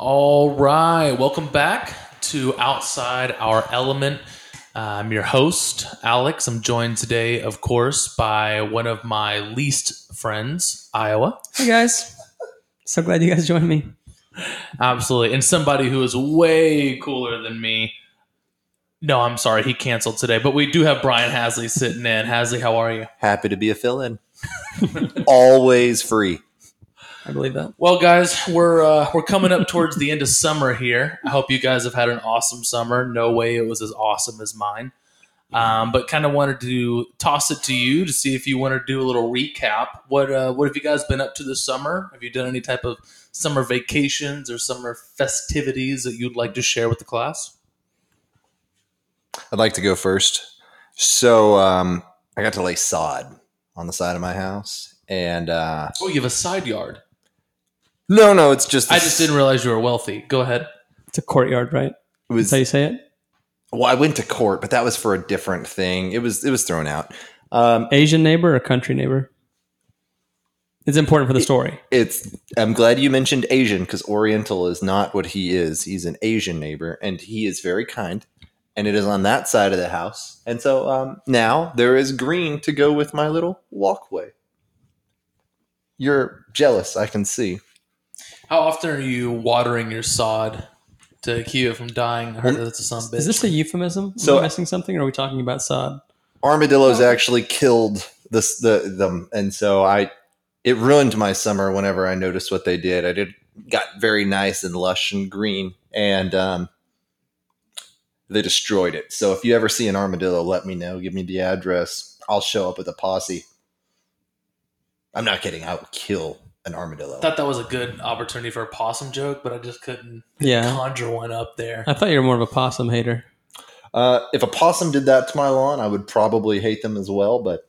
All right, welcome back to Outside Our Element. I'm your host, Alex. I'm joined today, of course, by one of my least friends, Iowa. Hey guys. So glad you guys joined me. Absolutely. And somebody who is way cooler than me. No, I'm sorry, he canceled today, but we do have Brian Hasley sitting in. Hasley, how are you? Happy to be a fill in. Always free. I believe that. Well, guys, we're uh, we're coming up towards the end of summer here. I hope you guys have had an awesome summer. No way it was as awesome as mine, um, but kind of wanted to toss it to you to see if you want to do a little recap. What uh, what have you guys been up to this summer? Have you done any type of summer vacations or summer festivities that you'd like to share with the class? I'd like to go first. So um, I got to lay sod on the side of my house, and uh, Oh, you have a side yard. No, no, it's just I just didn't realize you were wealthy. Go ahead. It's a courtyard, right? It That's was how you say it? well, I went to court, but that was for a different thing. It was it was thrown out. Um, Asian neighbor or country neighbor? It's important for the story. it's I'm glad you mentioned Asian because Oriental is not what he is. He's an Asian neighbor, and he is very kind. And it is on that side of the house, and so um, now there is green to go with my little walkway. You're jealous, I can see. How often are you watering your sod to keep it from dying? I heard that it's a son bitch. Is this a euphemism? So- Am I missing something or are we talking about sod? Armadillos actually killed this the them, and so I it ruined my summer whenever I noticed what they did. I did got very nice and lush and green, and um, they destroyed it. So if you ever see an armadillo, let me know. Give me the address. I'll show up with a posse. I'm not kidding. I would kill an armadillo. I thought that was a good opportunity for a possum joke, but I just couldn't Yeah. conjure one up there. I thought you were more of a possum hater. Uh, if a possum did that to my lawn, I would probably hate them as well. But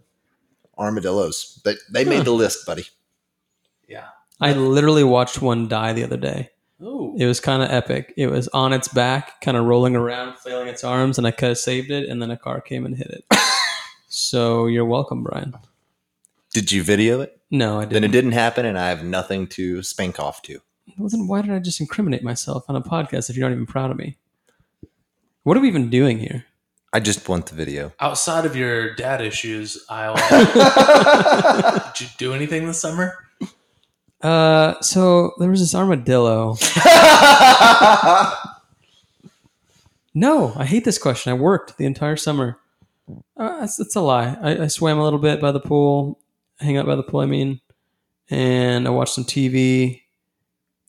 armadillos, they they made the list, buddy. Yeah. I literally watched one die the other day. Ooh. It was kind of epic. It was on its back, kind of rolling around, flailing its arms, and I could have saved it, and then a car came and hit it. so you're welcome, Brian. Did you video it? No, I didn't. Then it didn't happen, and I have nothing to spank off to. Well, then why did I just incriminate myself on a podcast if you're not even proud of me? What are we even doing here? I just want the video. Outside of your dad issues, I'll. did you do anything this summer? Uh, so there was this armadillo. No, I hate this question. I worked the entire summer. Uh, it's, it's a lie. I, I swam a little bit by the pool, hang out by the pool. I mean, and I watched some TV.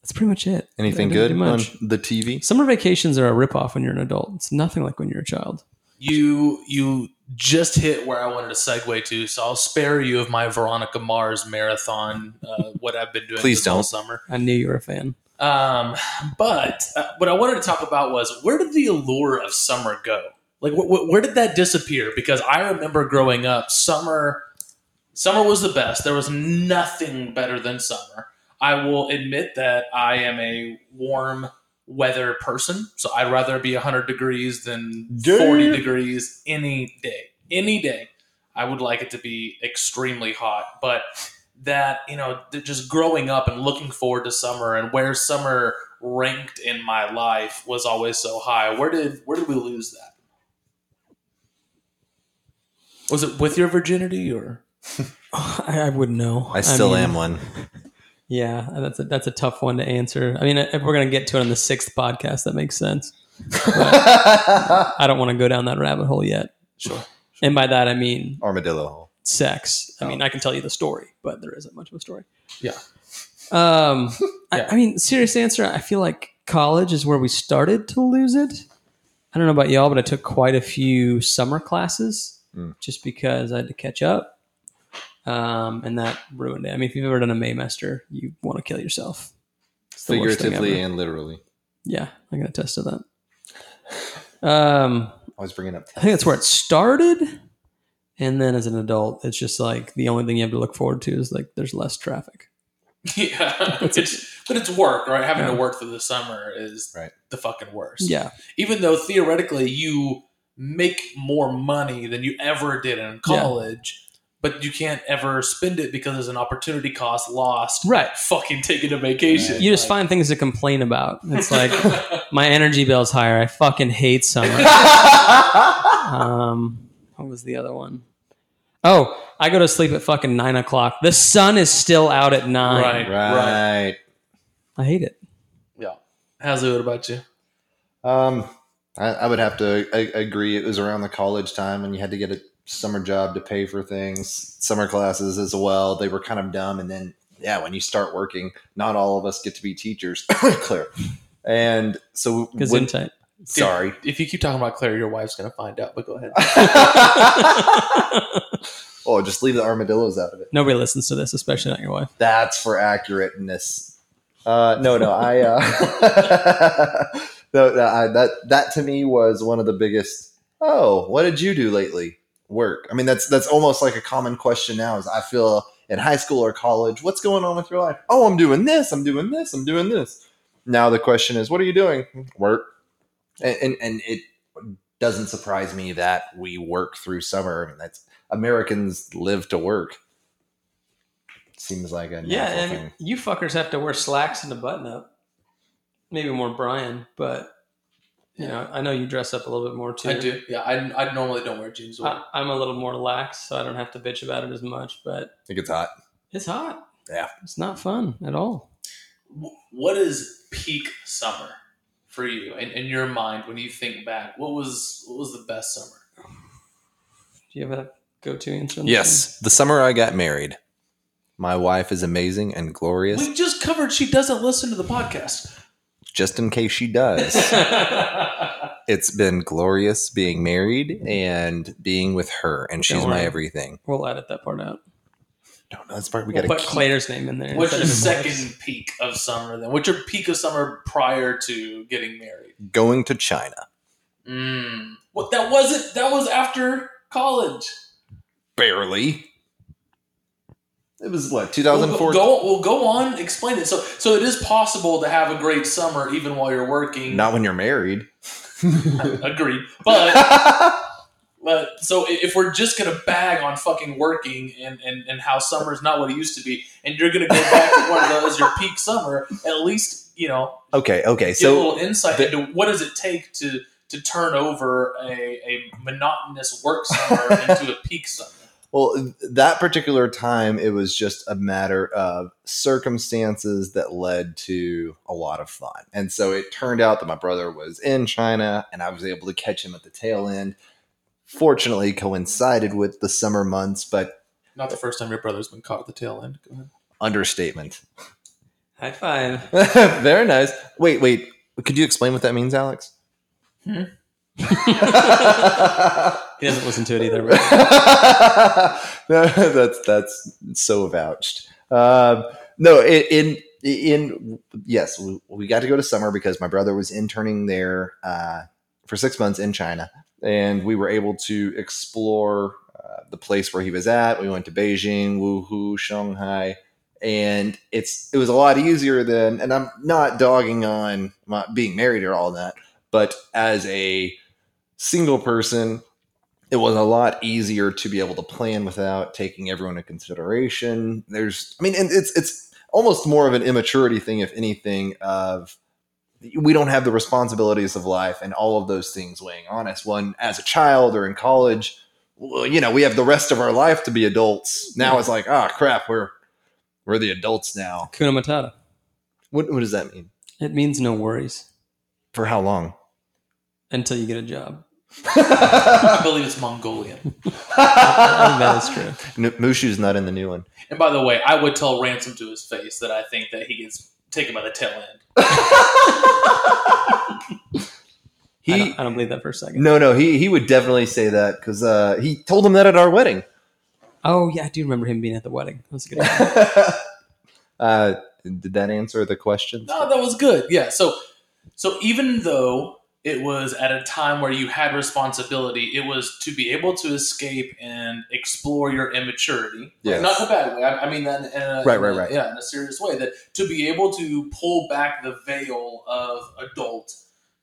That's pretty much it. Anything good do on much. the TV? Summer vacations are a ripoff when you're an adult. It's nothing like when you're a child. You you just hit where I wanted to segue to, so I'll spare you of my Veronica Mars marathon. Uh, what I've been doing Please this don't. summer. I knew you were a fan. Um, but uh, what I wanted to talk about was where did the allure of summer go? Like, wh- wh- where did that disappear? Because I remember growing up, summer, summer was the best. There was nothing better than summer. I will admit that I am a warm weather person, so I'd rather be 100 degrees than 40 degrees any day. Any day, I would like it to be extremely hot, but that you know just growing up and looking forward to summer and where summer ranked in my life was always so high where did where did we lose that was it with your virginity or I, I wouldn't know. I still mean, am one. Yeah, that's a, that's a tough one to answer. I mean, if we're gonna get to it on the sixth podcast, that makes sense. I don't want to go down that rabbit hole yet. sure And by that I mean Armadillo. sex. I mean, I can tell you the story, but there isn't much of a story. Yeah. Um, Yeah. I, I mean, serious answer. I feel like college is where we started to lose it. I don't know about y'all, but I took quite a few summer classes Mm. just because I had to catch up. Um, and that ruined it. I mean, if you've ever done a Maymester, you want to kill yourself. It's the worst thing Figuratively and literally. Yeah, I can attest to that. Um, I was bringing up. I think that's where it started. And then as an adult, it's just like the only thing you have to look forward to is like there's less traffic. yeah it's, but it's work right having Yeah. to work through the summer is Right. the fucking worst Yeah. even though theoretically you make more money than you ever did in college but you can't ever spend it because there's an opportunity cost lost. Right. Fucking taking a vacation. You just Like- find things to complain about. It's like my energy bill's higher. I fucking hate summer. Um, what was the other one? Oh, I go to sleep at fucking nine o'clock. The sun is still out at nine. Right. right. right. I hate it. yeah. How's it about you? Um, I, I would have to a- agree. It was around the college time, and you had to get a summer job to pay for things, summer classes as well. They were kind of dumb, and then yeah, when you start working, not all of us get to be teachers. Clear. And so, Because when- insight. sorry. If you keep talking about Claire, your wife's gonna find out. But go ahead. oh, just leave the armadillos out of it. Nobody listens to this, especially not your wife. That's for accurateness. Uh, no, no, I, uh, no, no, I, that, that to me was one of the biggest. Oh, what did you do lately? Work. I mean, that's, that's almost like a common question now is I feel in high school or college, what's going on with your life? Oh, I'm doing this. I'm doing this. I'm doing this. Now the question is, what are you doing? Work. And, and, and it doesn't surprise me that we work through summer. I mean, that's Americans live to work. Seems like a Yeah, and thing. you fuckers have to wear slacks and a button up. Maybe more Brian, but you know, I know you dress up a little bit more too. I do. Yeah, I, I normally don't wear jeans. I, I'm a little more lax, so I don't have to bitch about it as much. But think it's hot. it's hot. Yeah. it's not fun at all. What is peak summer for you in, in your mind when you think back? What was what was the best summer? Do you have a go-to answer? on this Yes, the summer I got married. My wife is amazing and glorious. We just covered she doesn't listen to the podcast. Just in case she does, it's been glorious being married and being with her, and she's Don't my worry. everything. We'll edit that part out. No, no, that's part we Well, got Put to keep. Claire's name in there. What's instead your of second peak of summer then? What's your peak of summer prior to getting married? Going to China. Mm. What that wasn't that was after college. Barely. It was what We'll 2004. go, we'll go on, explain it. So so it is possible to have a great summer even while you're working. Not when you're married. Agreed. But But so if we're just gonna bag on fucking working and, and, and how summer's not what it used to be, and you're gonna go back to one of those your peak summer, at least you know okay, okay. get a So little insight the- into what does it take to to turn over a, a monotonous work summer into a peak summer. Well, that particular time, it was just a matter of circumstances that led to a lot of fun. And so it turned out that my brother was in China and I was able to catch him at the tail end. Fortunately, coincided with the summer months, but Not the first time your brother's been caught at the tail end. Go ahead. understatement. High five. Very nice. Wait, wait. Could you explain what that means, Alex? Hmm? He doesn't listen to it either. But that's that's so vouched. Um, no, in, in in yes, we, we got to go to summer because my brother was interning there uh, for six months in China, and we were able to explore uh, the place where he was at. We went to Beijing, Wuhu, Shanghai, and it's it was a lot easier than. And I'm not dogging on my, being married or all that, but as a single person it was a lot easier to be able to plan without taking everyone into consideration. There's, I mean, and it's it's almost more of an immaturity thing, if anything. Of we don't have the responsibilities of life and all of those things weighing on us. One as a child or in college, well, you know, we have the rest of our life to be adults. Now it's like, oh crap, we're we're the adults now. Kuna Matata. What what does that mean? It means no worries For how long? Until you get a job. I believe it's Mongolian. I think that is true. N- Mushu's not in the new one. And by the way, I would tell Ransom to his face that I think that he gets taken by the tail end. I, He don't, I don't believe that for a second. no no he he would definitely say that because uh, he told him that at our wedding. Oh yeah, I do remember him being at the wedding. That was a good. One. uh, did that answer the question? No, that was good. Yeah. So, so even though it was at a time where you had responsibility, it was to be able to escape and explore your immaturity. Yes. Not in a bad way. I, I mean that in a, Right, in right, a- right. Yeah, in a serious way. That to be able to pull back the veil of adult,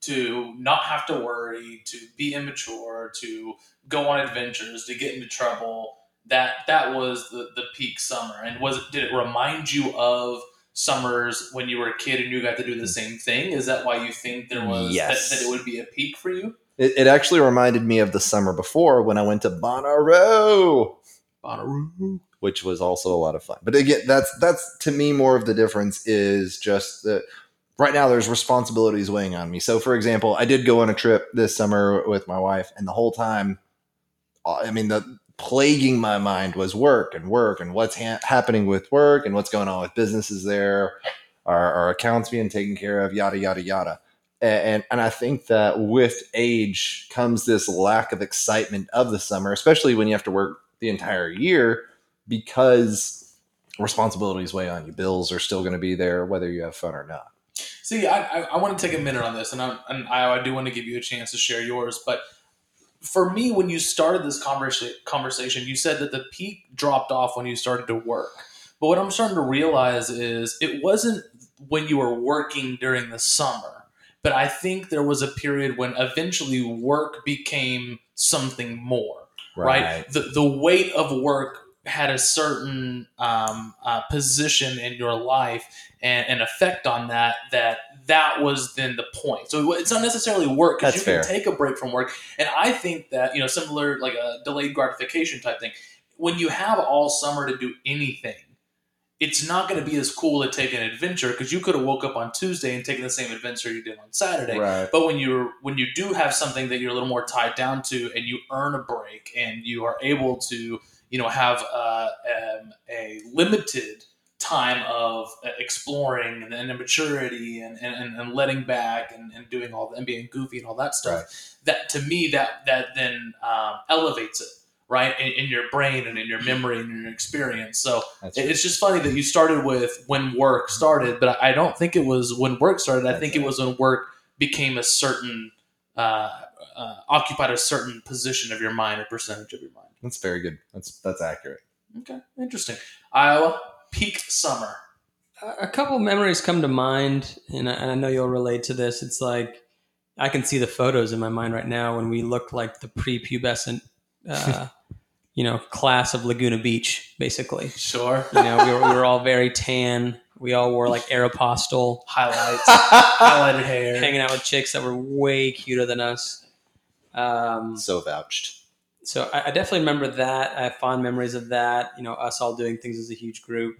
to not have to worry, to be immature, to go on adventures, to get into trouble. that that was the, the peak summer. And was it did it remind you of summers when you were a kid and you got to do the same thing? Is that why you think there was Yes. that, that it would be a peak for you? It, it actually reminded me of the summer before when I went to Bonnaroo. Bonnaroo. which was also a lot of fun. But again, that's that's to me more of the difference is just that right now there's responsibilities weighing on me. So for example, I did go on a trip this summer with my wife and the whole time uh, I mean the plaguing my mind was work and work and what's ha- happening with work and what's going on with businesses there, our, our accounts being taken care of, yada yada yada. And and I think that with age comes this lack of excitement of the summer, especially when you have to work the entire year because responsibilities weigh on you. Bills are still going to be there whether you have fun or not. See, I, I, I want to take a minute on this, and, I, and I, I do want to give you a chance to share yours. But for me, when you started this conversa- conversation, you said that the peak dropped off when you started to work. But what I'm starting to realize is it wasn't when you were working during the summer, but I think there was a period when eventually work became something more right? The the weight of work had a certain um, uh, position in your life and an effect on that. That that was then the point. So it's not necessarily work because you can take a break from work. And I think that you know, similar like a delayed gratification type thing. When you have all summer to do anything. It's not going to be as cool to take an adventure because you could have woke up on Tuesday and taken the same adventure you did on Saturday. Right. But when you're when you do have something that you're a little more tied down to, and you earn a break, and you are able to, you know, have uh, um, a limited time of uh, exploring and, and immaturity and, and, and letting back and, and doing all and being goofy and all that stuff. That to me, that that then um, elevates it right in, in your brain and in your memory and your experience. So That's it's just funny that you started with when work started, but I don't think it was when work started. I That's think it was when work became a certain, uh, uh, occupied a certain position of your mind or percentage of your mind. That's very good. That's that's accurate. Okay, interesting. Iowa peak summer. a a couple memories come to mind, and I, and I know you'll relate to this. It's like I can see the photos in my mind right now when we looked like the prepubescent, uh, you know, class of Laguna Beach, basically. Sure. You know, we were, we were all very tan. We all wore like Aeropostale, Highlights, highlighted hair. hanging out with chicks that were way cuter than us. Um, so vouched. So I, I definitely remember that. I have fond memories of that. You know, us all doing things as a huge group.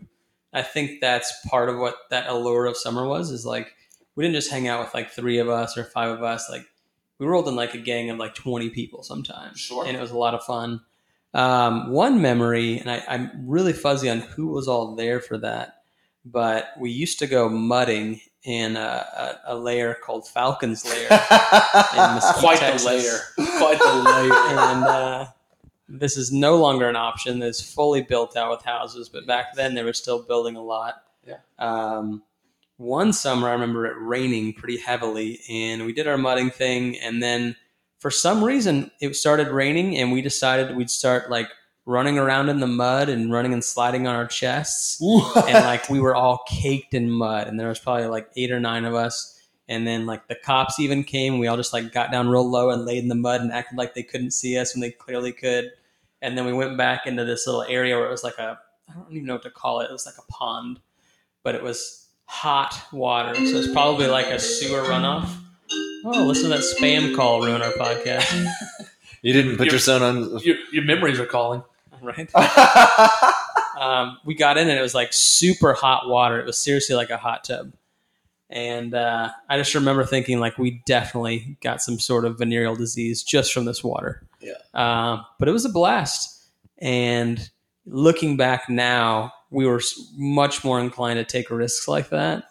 I think that's part of what that allure of summer was. Is like we didn't just hang out with like three of us or five of us. Like we rolled in like a gang of like twenty people sometimes, Sure. and it was a lot of fun. Um, one memory, and I, I'm really fuzzy on who was all there for that, but we used to go mudding in a, a, a lair called Falcon's Lair. in Mesquite, Quite the layer. Quite the layer. and uh, this is no longer an option. It's fully built out with houses, but back then they were still building a lot. Yeah. Um, one summer, I remember it raining pretty heavily, and we did our mudding thing, and then for some reason it started raining, and we decided we'd start like running around in the mud and running and sliding on our chests. And like we were all caked in mud and there was probably like eight or nine of us. And then like the cops even came we all just like got down real low and laid in the mud and acted like they couldn't see us when they clearly could. And then we went back into this little area where it was like a i don't even know what to call it. It was like a pond but it was hot water. So it's probably like a sewer runoff. Oh listen to that spam call ruin our podcast. You didn't put You're- your son on. Your, your memories are calling. right um, we got in and it was like super hot water. It was seriously like a hot tub. And uh, I just remember thinking like we definitely got some sort of venereal disease just from this water. Yeah. Um, but it was a blast. And looking back now, we were much more inclined to take risks like that.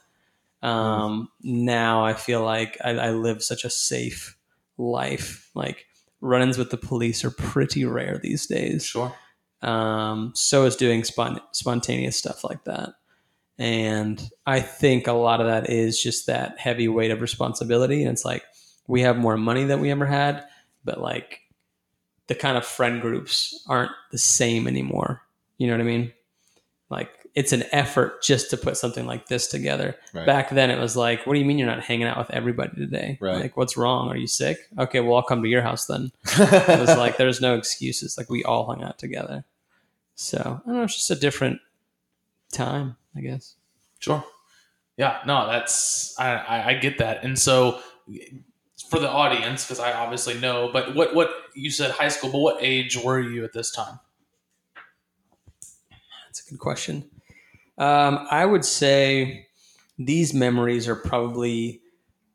Um, now I feel like I, I live such a safe life. Like run-ins with the police are pretty rare these days Sure. Um, so is doing spon- spontaneous stuff like that. And I think a lot of that is just that heavy weight of responsibility. And it's like we have more money than we ever had, but like the kind of friend groups aren't the same anymore. You know what I mean? Like it's an effort just to put something like this together. Right. Back then, it was like, what do you mean you're not hanging out with everybody today? Right. Like, what's wrong? Are you sick? Okay, well, I'll come to your house then it was like there's no excuses. Like we all hung out together. So I don't know. It's just a different time, I guess. Sure. Yeah. No, that's I I, I get that, and so for the audience, because I obviously know, but what what you said high school, but what age were you at this time? That's a good question. Um, I would say these memories are probably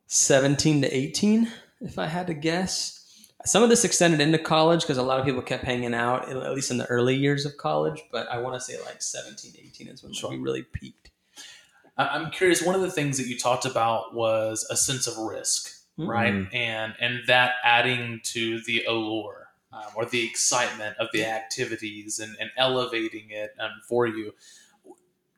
17 to 18, if I had to guess. Some of this extended into college because a lot of people kept hanging out, at least in the early years of college. But I want to say like 17 to 18 is when like, Sure. we really peaked. I- I'm curious. One of the things that you talked about was a sense of risk, right? Mhm. And and that adding to the allure um, or the excitement of the activities and, and elevating it um, for you.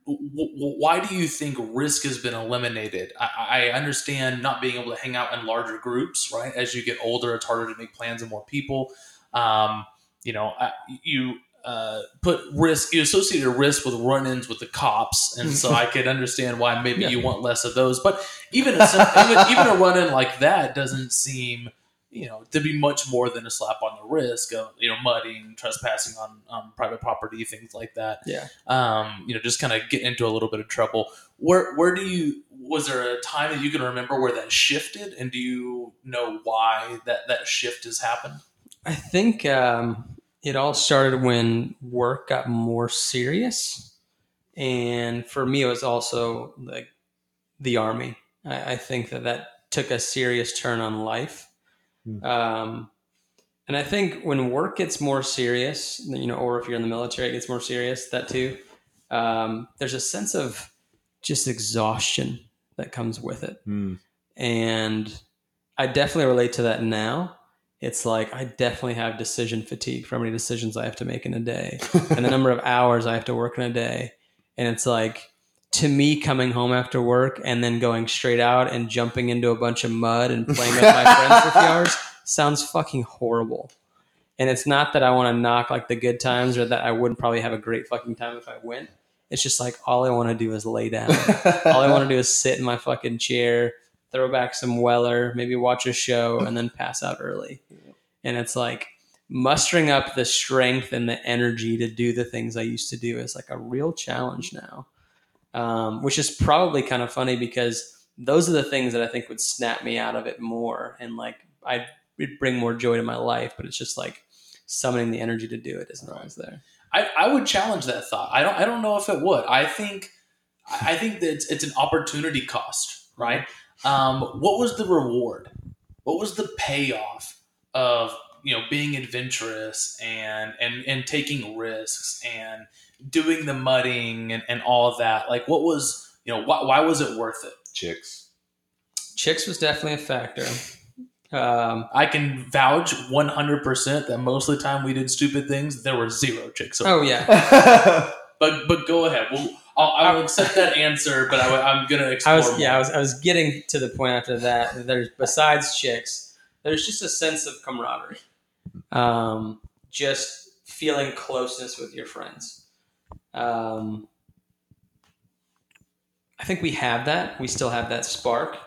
Why do you think risk has been eliminated? I, I understand not being able to hang out in larger groups, right? As you get older, it's harder to make plans with more people. Um, you know, I- you uh, put risk, you associated risk with run-ins with the cops, and so I could understand why maybe Yeah. you want less of those. But even a, even, even a run-in like that doesn't seem, you know, to be much more than a slap on the wrist. Of, you know, mudding, trespassing on, on private property, things like that Yeah. um, you know, just kind of get into a little bit of trouble. Where where do you was there a time that you can remember where that shifted, and do you know why that that shift has happened? I think um, it all started when work got more serious, and for me, it was also like the army. I, I think that that took a serious turn on life, Hmm. um, and I think when work gets more serious, you know, or if you're in the military, it gets more serious. That too. Um, there's a sense of just exhaustion that comes with it Hmm. and I definitely relate to that now. It's like I definitely have decision fatigue from how many decisions I have to make in a day and the number of hours I have to work in a day. And it's like to me coming home after work and then going straight out and jumping into a bunch of mud and playing with my friends for a few hours sounds fucking horrible. And it's not that I want to knock like the good times or that I wouldn't probably have a great fucking time if I went. It's just like all I want to do is lay down all I want to do is sit in my fucking chair, throw back some Weller, maybe watch a show, and then pass out early. And it's like mustering up the strength and the energy to do the things I used to do is like a real challenge now, um, which is probably kind of funny because those are the things that I think would snap me out of it more and like I would bring more joy to my life. But it's just like summoning the energy to do it isn't always there. I, I would challenge that thought. I don't I don't know if it would. I think I think that it's, it's an opportunity cost, right? Um, what was the reward? What was the payoff of you know being adventurous and and and taking risks and doing the mudding and, and all that? Like, what was you know why, why was it worth it? Chicks. Chicks was definitely a factor. Um, I can vouch 100% that most of the time we did stupid things, there were zero chicks. oh yeah, But but go ahead. Well, I'll, I will accept that answer, but I, am going to explore I was more. yeah, I was I was getting to the point after that. that There's besides chicks, there's just a sense of camaraderie, um, just feeling closeness with your friends. Um, I think we have that. We still have that spark,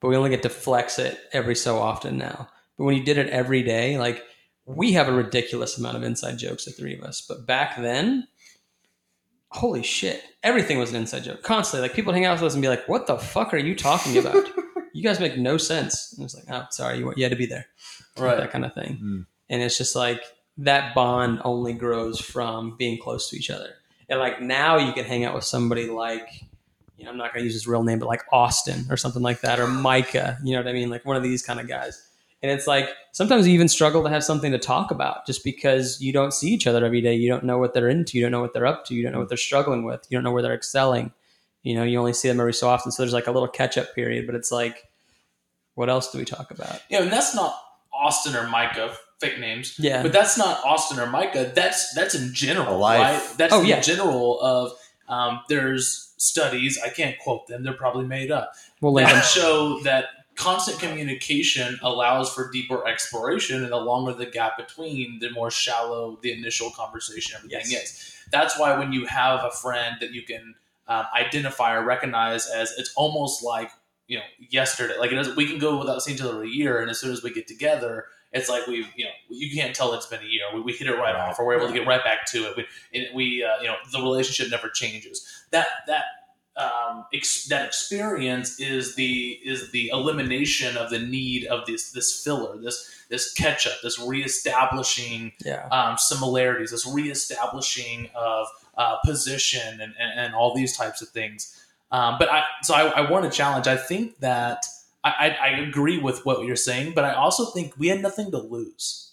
but we only get to flex it every so often now. But when you did it every day, like we have a ridiculous amount of inside jokes, the three of us. But back then, holy shit, everything was an inside joke constantly. Like people hang out with us and be like, "What the fuck are you talking about? you guys make no sense." And it's like, "Oh, sorry, you, you had to be there." right. That kind of thing. Hmm. And it's just like that bond only grows from being close to each other. And like now you can hang out with somebody like, you know, I'm not going to use his real name, but like Austin or something like that, or Micah. You know what I mean? Like one of these kind of guys. And it's like sometimes you even struggle to have something to talk about just because you don't see each other every day. You don't know what they're into. You don't know what they're up to. You don't know what they're struggling with. You don't know where they're excelling. You know, you only see them every so often. So there's like a little catch up period, but it's like, what else do we talk about? Yeah, and that's not Austin or Micah, fake names. Yeah. But that's not Austin or Micah. That's that's in general, A life. right? That's Oh, in yeah. general of um, there's studies. I can't quote them; they're probably made up. We'll link them. That show that constant communication allows for deeper exploration, and the longer the gap between, the more shallow the initial conversation everything Yes. is. That's why when you have a friend that you can um, identify or recognize as, it's almost like you know yesterday. Like it doesn't, we can go without seeing each other a year, and as soon as we get together, it's like we've you know you can't tell it's been a year. We, we hit it right off, or we're able to get right back to it. We, and we uh, you know the relationship never changes. That that um, ex- that experience is the is the elimination of the need of this this filler, this this catch up, this reestablishing Yeah. um, similarities, this reestablishing of uh, position, and, and, and all these types of things. Um, but I so I, I want to challenge. I think that I, I, I agree with what you're saying, but I also think we had nothing to lose.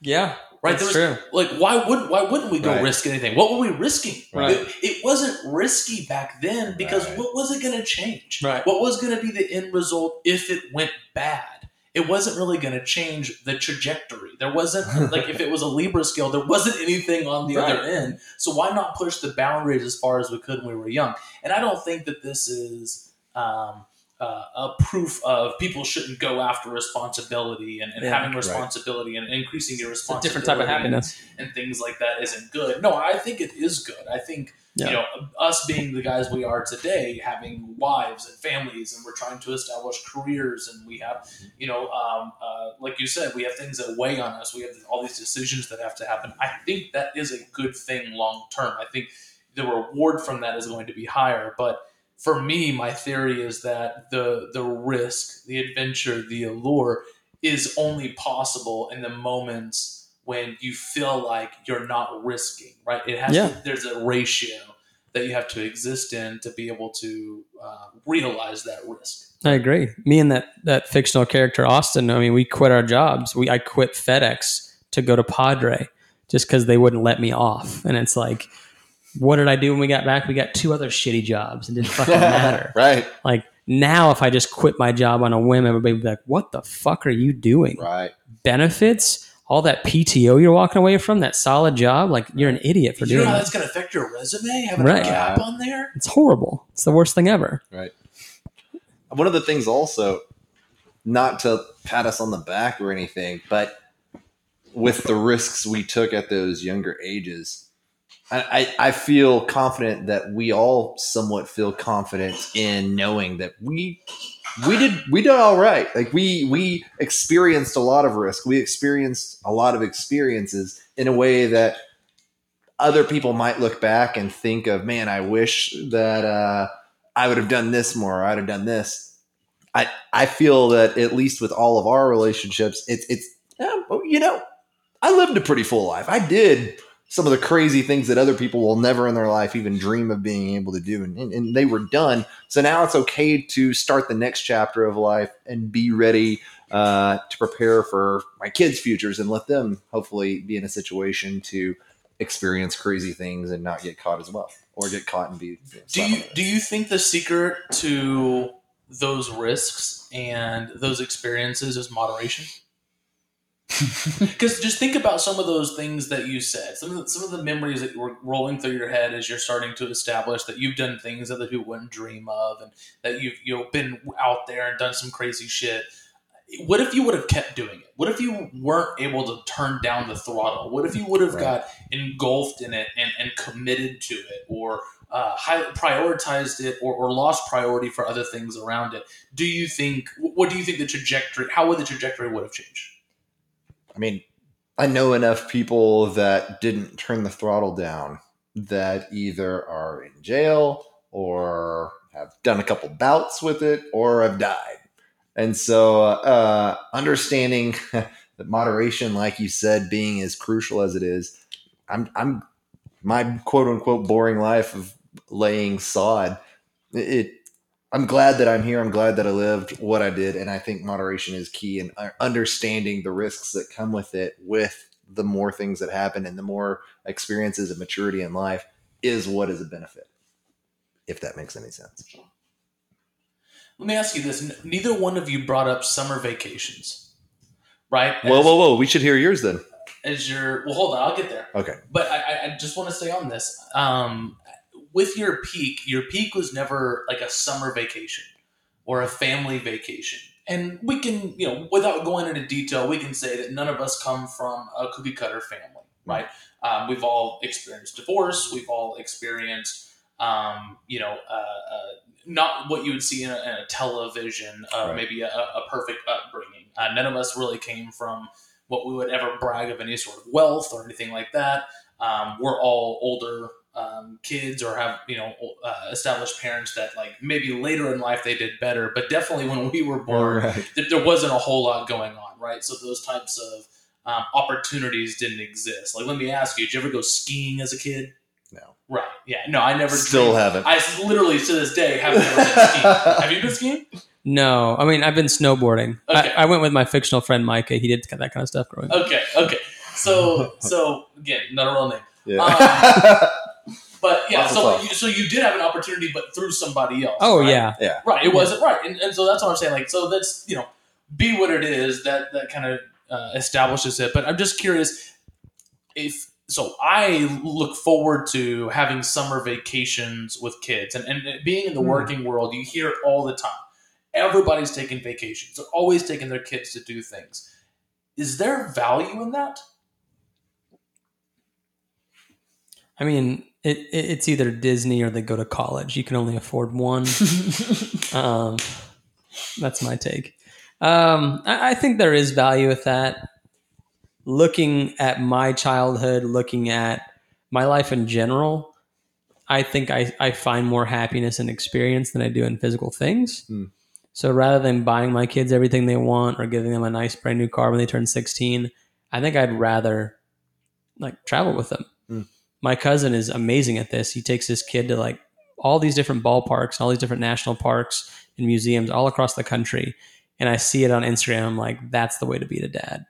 Yeah. Right, That's there true. Like, why would why wouldn't we go Right. risk anything? What were we risking? Right. It, it wasn't risky back then because Right. what was it going to change? Right. What was going to be the end result if it went bad? It wasn't really going to change the trajectory. There wasn't like if it was a Libra scale, there wasn't anything on the other end. So why not push the boundaries as far as we could when we were young? And I don't think that this is um, uh, a proof of people shouldn't go after responsibility and, and Yeah. having responsibility and increasing your It's a responsibility different type of happiness. and things like that isn't good. No, I think it is good. I think Yeah. you know us being the guys we are today, having wives and families, and we're trying to establish careers, and we have you know, um, uh, like you said, we have things that weigh on us. We have all these decisions that have to happen. I think that is a good thing long term. I think the reward from that is going to be higher, but. For me, my theory is that the the risk, the adventure, the allure is only possible in the moments when you feel like you're not risking, right? It has Yeah. to, there's a ratio that you have to exist in to be able to uh, realize that risk. I agree. Me and that that fictional character Austin. I mean, we quit our jobs. We I quit FedEx to go to Padre just because they wouldn't let me off. And it's like, what did I do when we got back? We got two other shitty jobs. It didn't fucking matter. right. Like now, if I just quit my job on a whim, everybody would be like, "What the fuck are you doing? Right. Benefits." All that PTO you're walking away from, that solid job, like you're an idiot for Do you know doing how that. that's going to affect your resume? Having Right. a gap on there? It's horrible. It's the worst thing ever. Right. One of the things also, not to pat us on the back or anything, but with the risks we took at those younger ages, I, I, feel confident that we all somewhat feel confident in knowing that we we did we did all right. Like we we experienced a lot of risk. We experienced a lot of experiences in a way that other people might look back and think of, man, I wish that uh, I would have done this more. Or I'd have done this. I I feel that at least with all of our relationships, it's it's well, you know, I lived a pretty full life. I did some of the crazy things that other people will never in their life even dream of being able to do, and, and, and they were done. So now it's okay to start the next chapter of life and be ready uh, to prepare for my kids' futures and let them hopefully be in a situation to experience crazy things and not get caught as well, or get caught and be. You know, Do you do you think the secret to those risks and those experiences is moderation? Because just think about some of those things that you said, some of the, some of the memories that were rolling through your head as you're starting to establish that you've done things other people wouldn't dream of, and that you've you know been out there and done some crazy shit. What if you would have kept doing it? What if you weren't able to turn down the throttle? What if you would have Right. got engulfed in it and, and committed to it, or uh, high, prioritized it, or, or lost priority for other things around it? Do you think? What do you think the trajectory? How would the trajectory would have changed? I mean, I know enough people that didn't turn the throttle down that either are in jail or have done a couple bouts with it or have died. And so, uh, understanding that moderation, like you said, being as crucial as it is, I'm, I'm my quote unquote boring life of laying sod. It, I'm glad that I'm here. I'm glad that I lived what I did, and I think moderation is key in uh, understanding the risks that come with it. With the more things that happen and the more experiences and maturity in life, is what is a benefit. If that makes any sense. Let me ask you this: Neither one of you brought up summer vacations, right? Whoa, As- whoa, whoa! We should hear yours then. As your well, hold on, I'll get there. Okay. But I, I- I just want to stay on this. Um, with your peak, your peak was never like a summer vacation or a family vacation. And we can, you know, without going into detail, we can say that none of us come from a cookie cutter family, right? Um, we've all experienced divorce. We've all experienced, um, you know, uh, uh, not what you would see in a, in a television, uh, Right. maybe a, a perfect upbringing. Uh, none of us really came from what we would ever brag of any sort of wealth or anything like that. Um, we're all older um, kids or have you know uh, established parents that like maybe later in life they did better, but definitely when we were born, Right. th- there wasn't a whole lot going on, right? So those types of um, opportunities didn't exist. Like, let me ask you: Did you ever go skiing as a kid? No. Right? Yeah. No, I never. Still dreamed- haven't. I literally to this day have never been skiing. Have you been skiing? No, I mean I've been snowboarding. Okay. I, I went with my fictional friend Micah. He did that kind of stuff growing up. Okay. Okay. So so again, not a real name. yeah. But yeah, Lots so you, so you did have an opportunity, but through somebody else. Oh right? yeah, yeah. Right. It wasn't right, and, and so that's what I'm saying. Like, so that's you know, be what it is. That that kind of uh, establishes it. But I'm just curious if so. I look forward to having summer vacations with kids, and and being in the Hmm. working world, you hear it all the time. Everybody's taking vacations. They're always taking their kids to do things. Is there value in that? I mean it, it, it's either Disney or they go to college. You can only afford one. um, that's my take. Um, I, I think there is value with that. Looking at my childhood, looking at my life in general, I think I, I find more happiness and experience than I do in physical things. Hmm. So rather than buying my kids everything they want or giving them a nice brand new car when they turn 16, I think I'd rather like travel with them. Hmm. My cousin is amazing at this. He takes his kid to like all these different ballparks, all these different national parks and museums all across the country. And I see it on Instagram. I'm like, that's the way to be a dad.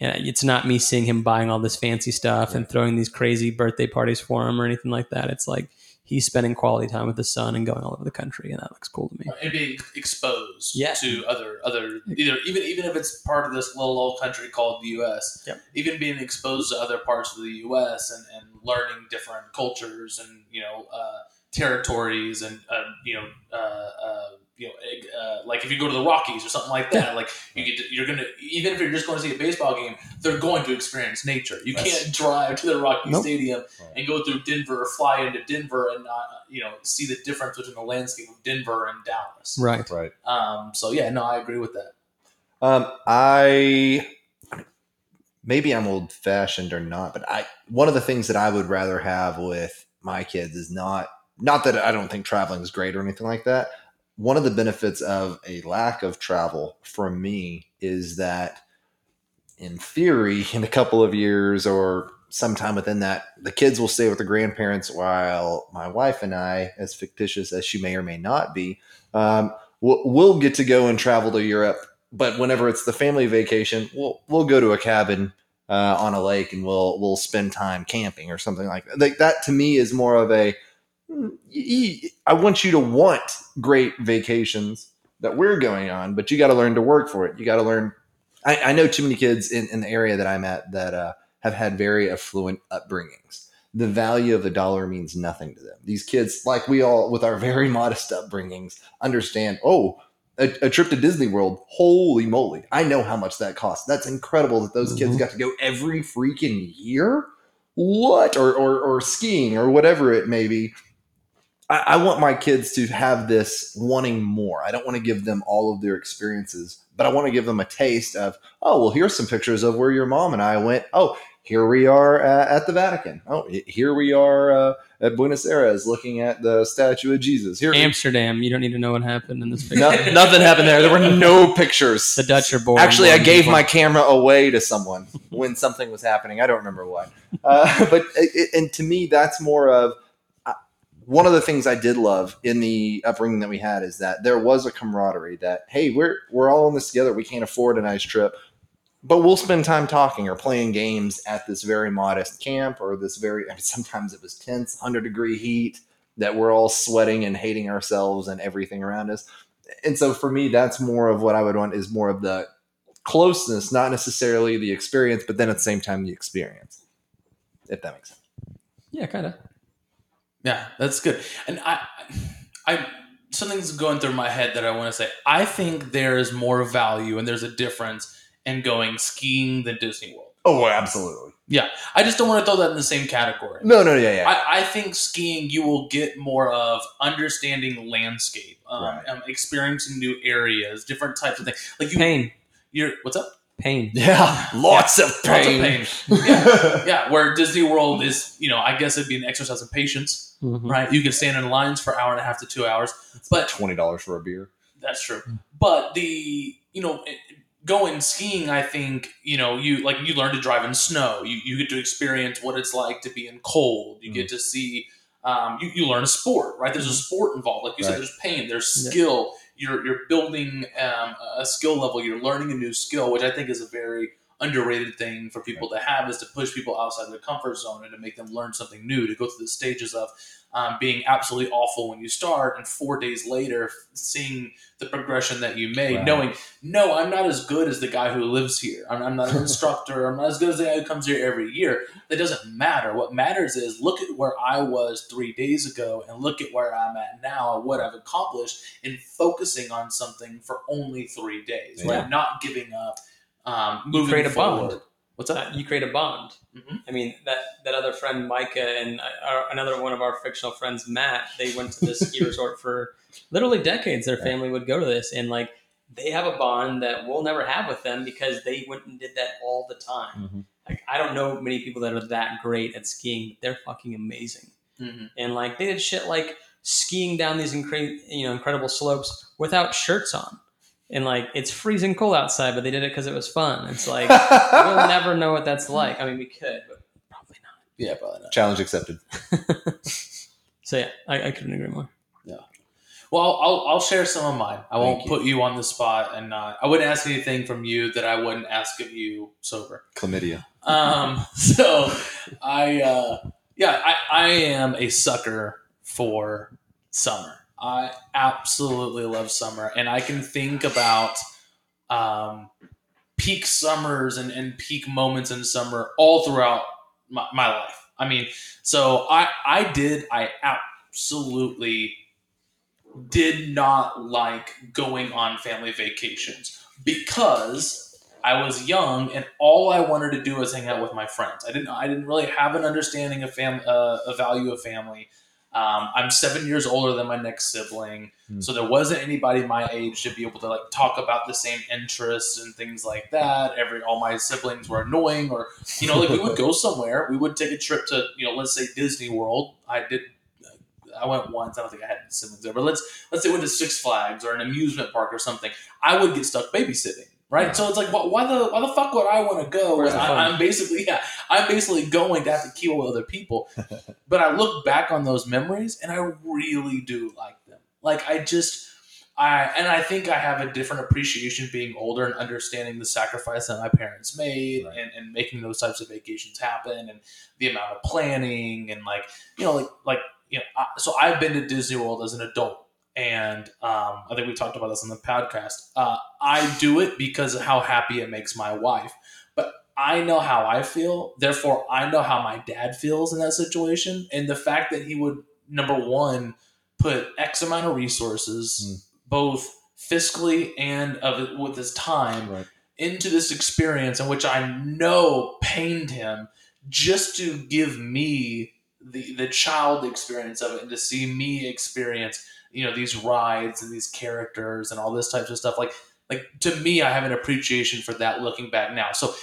And it's not me seeing him buying all this fancy stuff and throwing these crazy birthday parties for him or anything like that. It's like he's spending quality time with his son and going all over the country, and that looks cool to me. and being exposed Yeah. to other other either even even if it's part of this little old country called the U.S. Yep. Even being exposed to other parts of the U.S. and, and learning different cultures and you know uh, territories and uh, you know uh, uh, you know egg- uh, like if you go to the Rockies or something like that, like you get to, you're gonna even if you're just going to see a baseball game, they're going to experience nature. You That's- can't drive to the Rocky Nope. Stadium Right. and go through Denver or fly into Denver and not you know see the difference between the landscape of Denver and Dallas. Right. Right. Um, so yeah, no, I agree with that. Um, I maybe I'm old fashioned or not, but I one of the things that I would rather have with my kids is not not that I don't think traveling is great or anything like that. One of the benefits of a lack of travel for me is that in theory, in a couple of years or sometime within that, the kids will stay with the grandparents while my wife and I, as fictitious as she may or may not be, um, we'll, we'll get to go and travel to Europe but whenever it's the family vacation, we'll we'll go to a cabin uh, on a lake and we'll we'll spend time camping or something like that. Like that to me is more of a I want you to want great vacations that we're going on, but you got to learn to work for it. You got to learn. I, I know too many kids in, in the area that I'm at that uh, have had very affluent upbringings. The value of the dollar means nothing to them. These kids, like we all, with our very modest upbringings, understand. Oh, a, a trip to Disney World, holy moly. I know how much that costs. That's incredible that those kids Mhm. got to go every freaking year. What? Or, or, or skiing or whatever it may be. I, I want my kids to have this wanting more. I don't want to give them all of their experiences, but I want to give them a taste of, oh, well, here's some pictures of where your mom and I went. Oh, here we are uh, at the Vatican. Oh, here we are uh, at Buenos Aires looking at the statue of Jesus. Here, Amsterdam. You don't need to know what happened in this picture. no, nothing happened there. There were no pictures. The Dutch are boring. Actually, I gave people. my camera away to someone when something was happening. I don't remember what. Uh, but it, and to me, that's more of one of the things I did love in the upbringing that we had is that there was a camaraderie. That hey, we're we're all in this together. We can't afford a nice trip, but we'll spend time talking or playing games at this very modest camp or this very. I mean, sometimes it was tense, hundred degree heat that we're all sweating and hating ourselves and everything around us. And so for me, that's more of what I would want is more of the closeness, not necessarily the experience, but then at the same time the experience. If that makes sense. Yeah, kind of. Yeah, that's good. And I, I something's going through my head that I want to say. I think there is more value and there's a difference in going skiing than Disney World. Oh, absolutely. Yeah, I just don't want to throw that in the same category. No, no, yeah, yeah. I, I think skiing you will get more of understanding landscape, um, Right. um, experiencing new areas, different types of things. Like you, Pain. you're what's up? Pain. Yeah, lots of Lots of pain. pain. Yeah, yeah. Where Disney World is, you know, I guess it'd be an exercise in patience, Mhm. right? You can stand in lines for an hour and a half to two hours, but Twenty dollars for a beer. That's true. But the you know going skiing, I think you know you like you learn to drive in snow. You you get to experience what it's like to be in cold. You get to see. Um, you, you learn a sport, right? There's a sport involved. Like you said, there's pain, there's Yeah. skill. You're you're building um, a skill level. You're learning a new skill, which I think is a very underrated thing for people to have is to push people outside their comfort zone and to make them learn something new to go through the stages of um, being absolutely awful when you start and four days later seeing the progression that you made Right. knowing no i'm not as good as the guy who lives here. I'm, I'm not an instructor. I'm not as good as the guy who comes here every year. That doesn't matter. What matters is look at where i was three days ago and look at where i'm at now and what i've accomplished in focusing on something for only three days. Yeah. right not giving up um, You moving create a forward. bond. what's up Uh, you create a bond. Mhm. I mean that that other friend Micah and uh, our, another one of our fictional friends Matt. They went to this ski resort for literally decades. Their family would go to this, and like they have a bond that we'll never have with them because they went and did that all the time. Mhm. Like I don't know many people that are that great at skiing. But they're fucking amazing, Mhm. and like they did shit like skiing down these incre- you know incredible slopes without shirts on. And like it's freezing cold outside, but they did it because it was fun. It's like we'll never know what that's like. I mean, we could, but probably not. yeah probably not Challenge accepted. So yeah, I, I couldn't agree more. Yeah. Well, I'll, I'll share some of mine. I won't you. put you on the spot, and not. I wouldn't ask anything from you that I wouldn't ask of you sober. Chlamydia. Um, so I, uh, yeah, I, I am a sucker for summer. I absolutely love summer, and I can think about um, peak summers and, and peak moments in summer all throughout my, my life. I mean, so I, I did, I absolutely did not like going on family vacations because I was young and all I wanted to do was hang out with my friends. I didn't I didn't really have an understanding of fam uh, a value of family. Um, I'm seven years older than my next sibling, Hmm. so there wasn't anybody my age to be able to like talk about the same interests and things like that. Every all my siblings were annoying, or you know, like we would go somewhere. We would take a trip to you know, let's say Disney World. I did. I went once. I don't think I had siblings there, but let's let's say we went to Six Flags or an amusement park or something. I would get stuck babysitting, right? So it's like, why, the why the fuck would I want to go? When I, I'm basically yeah, I'm basically going to have to with other people. but I look back on those memories and I really do like them. Like I just. I, and I think I have a different appreciation being older and understanding the sacrifice that my parents made Right. and, and making those types of vacations happen and the amount of planning and like you know like like you know I, so I've been to Disney World as an adult and um, I think we talked about this on the podcast. Uh, I do it because of how happy it makes my wife, but I know how I feel. Therefore, I know how my dad feels in that situation, and the fact that he would number one put X amount of resources, both fiscally and of with his time, Right. into this experience in which I know pained him just to give me the the child experience of it and to see me experience you know these rides and these characters and all this types of stuff like like to me I have an appreciation for that looking back now so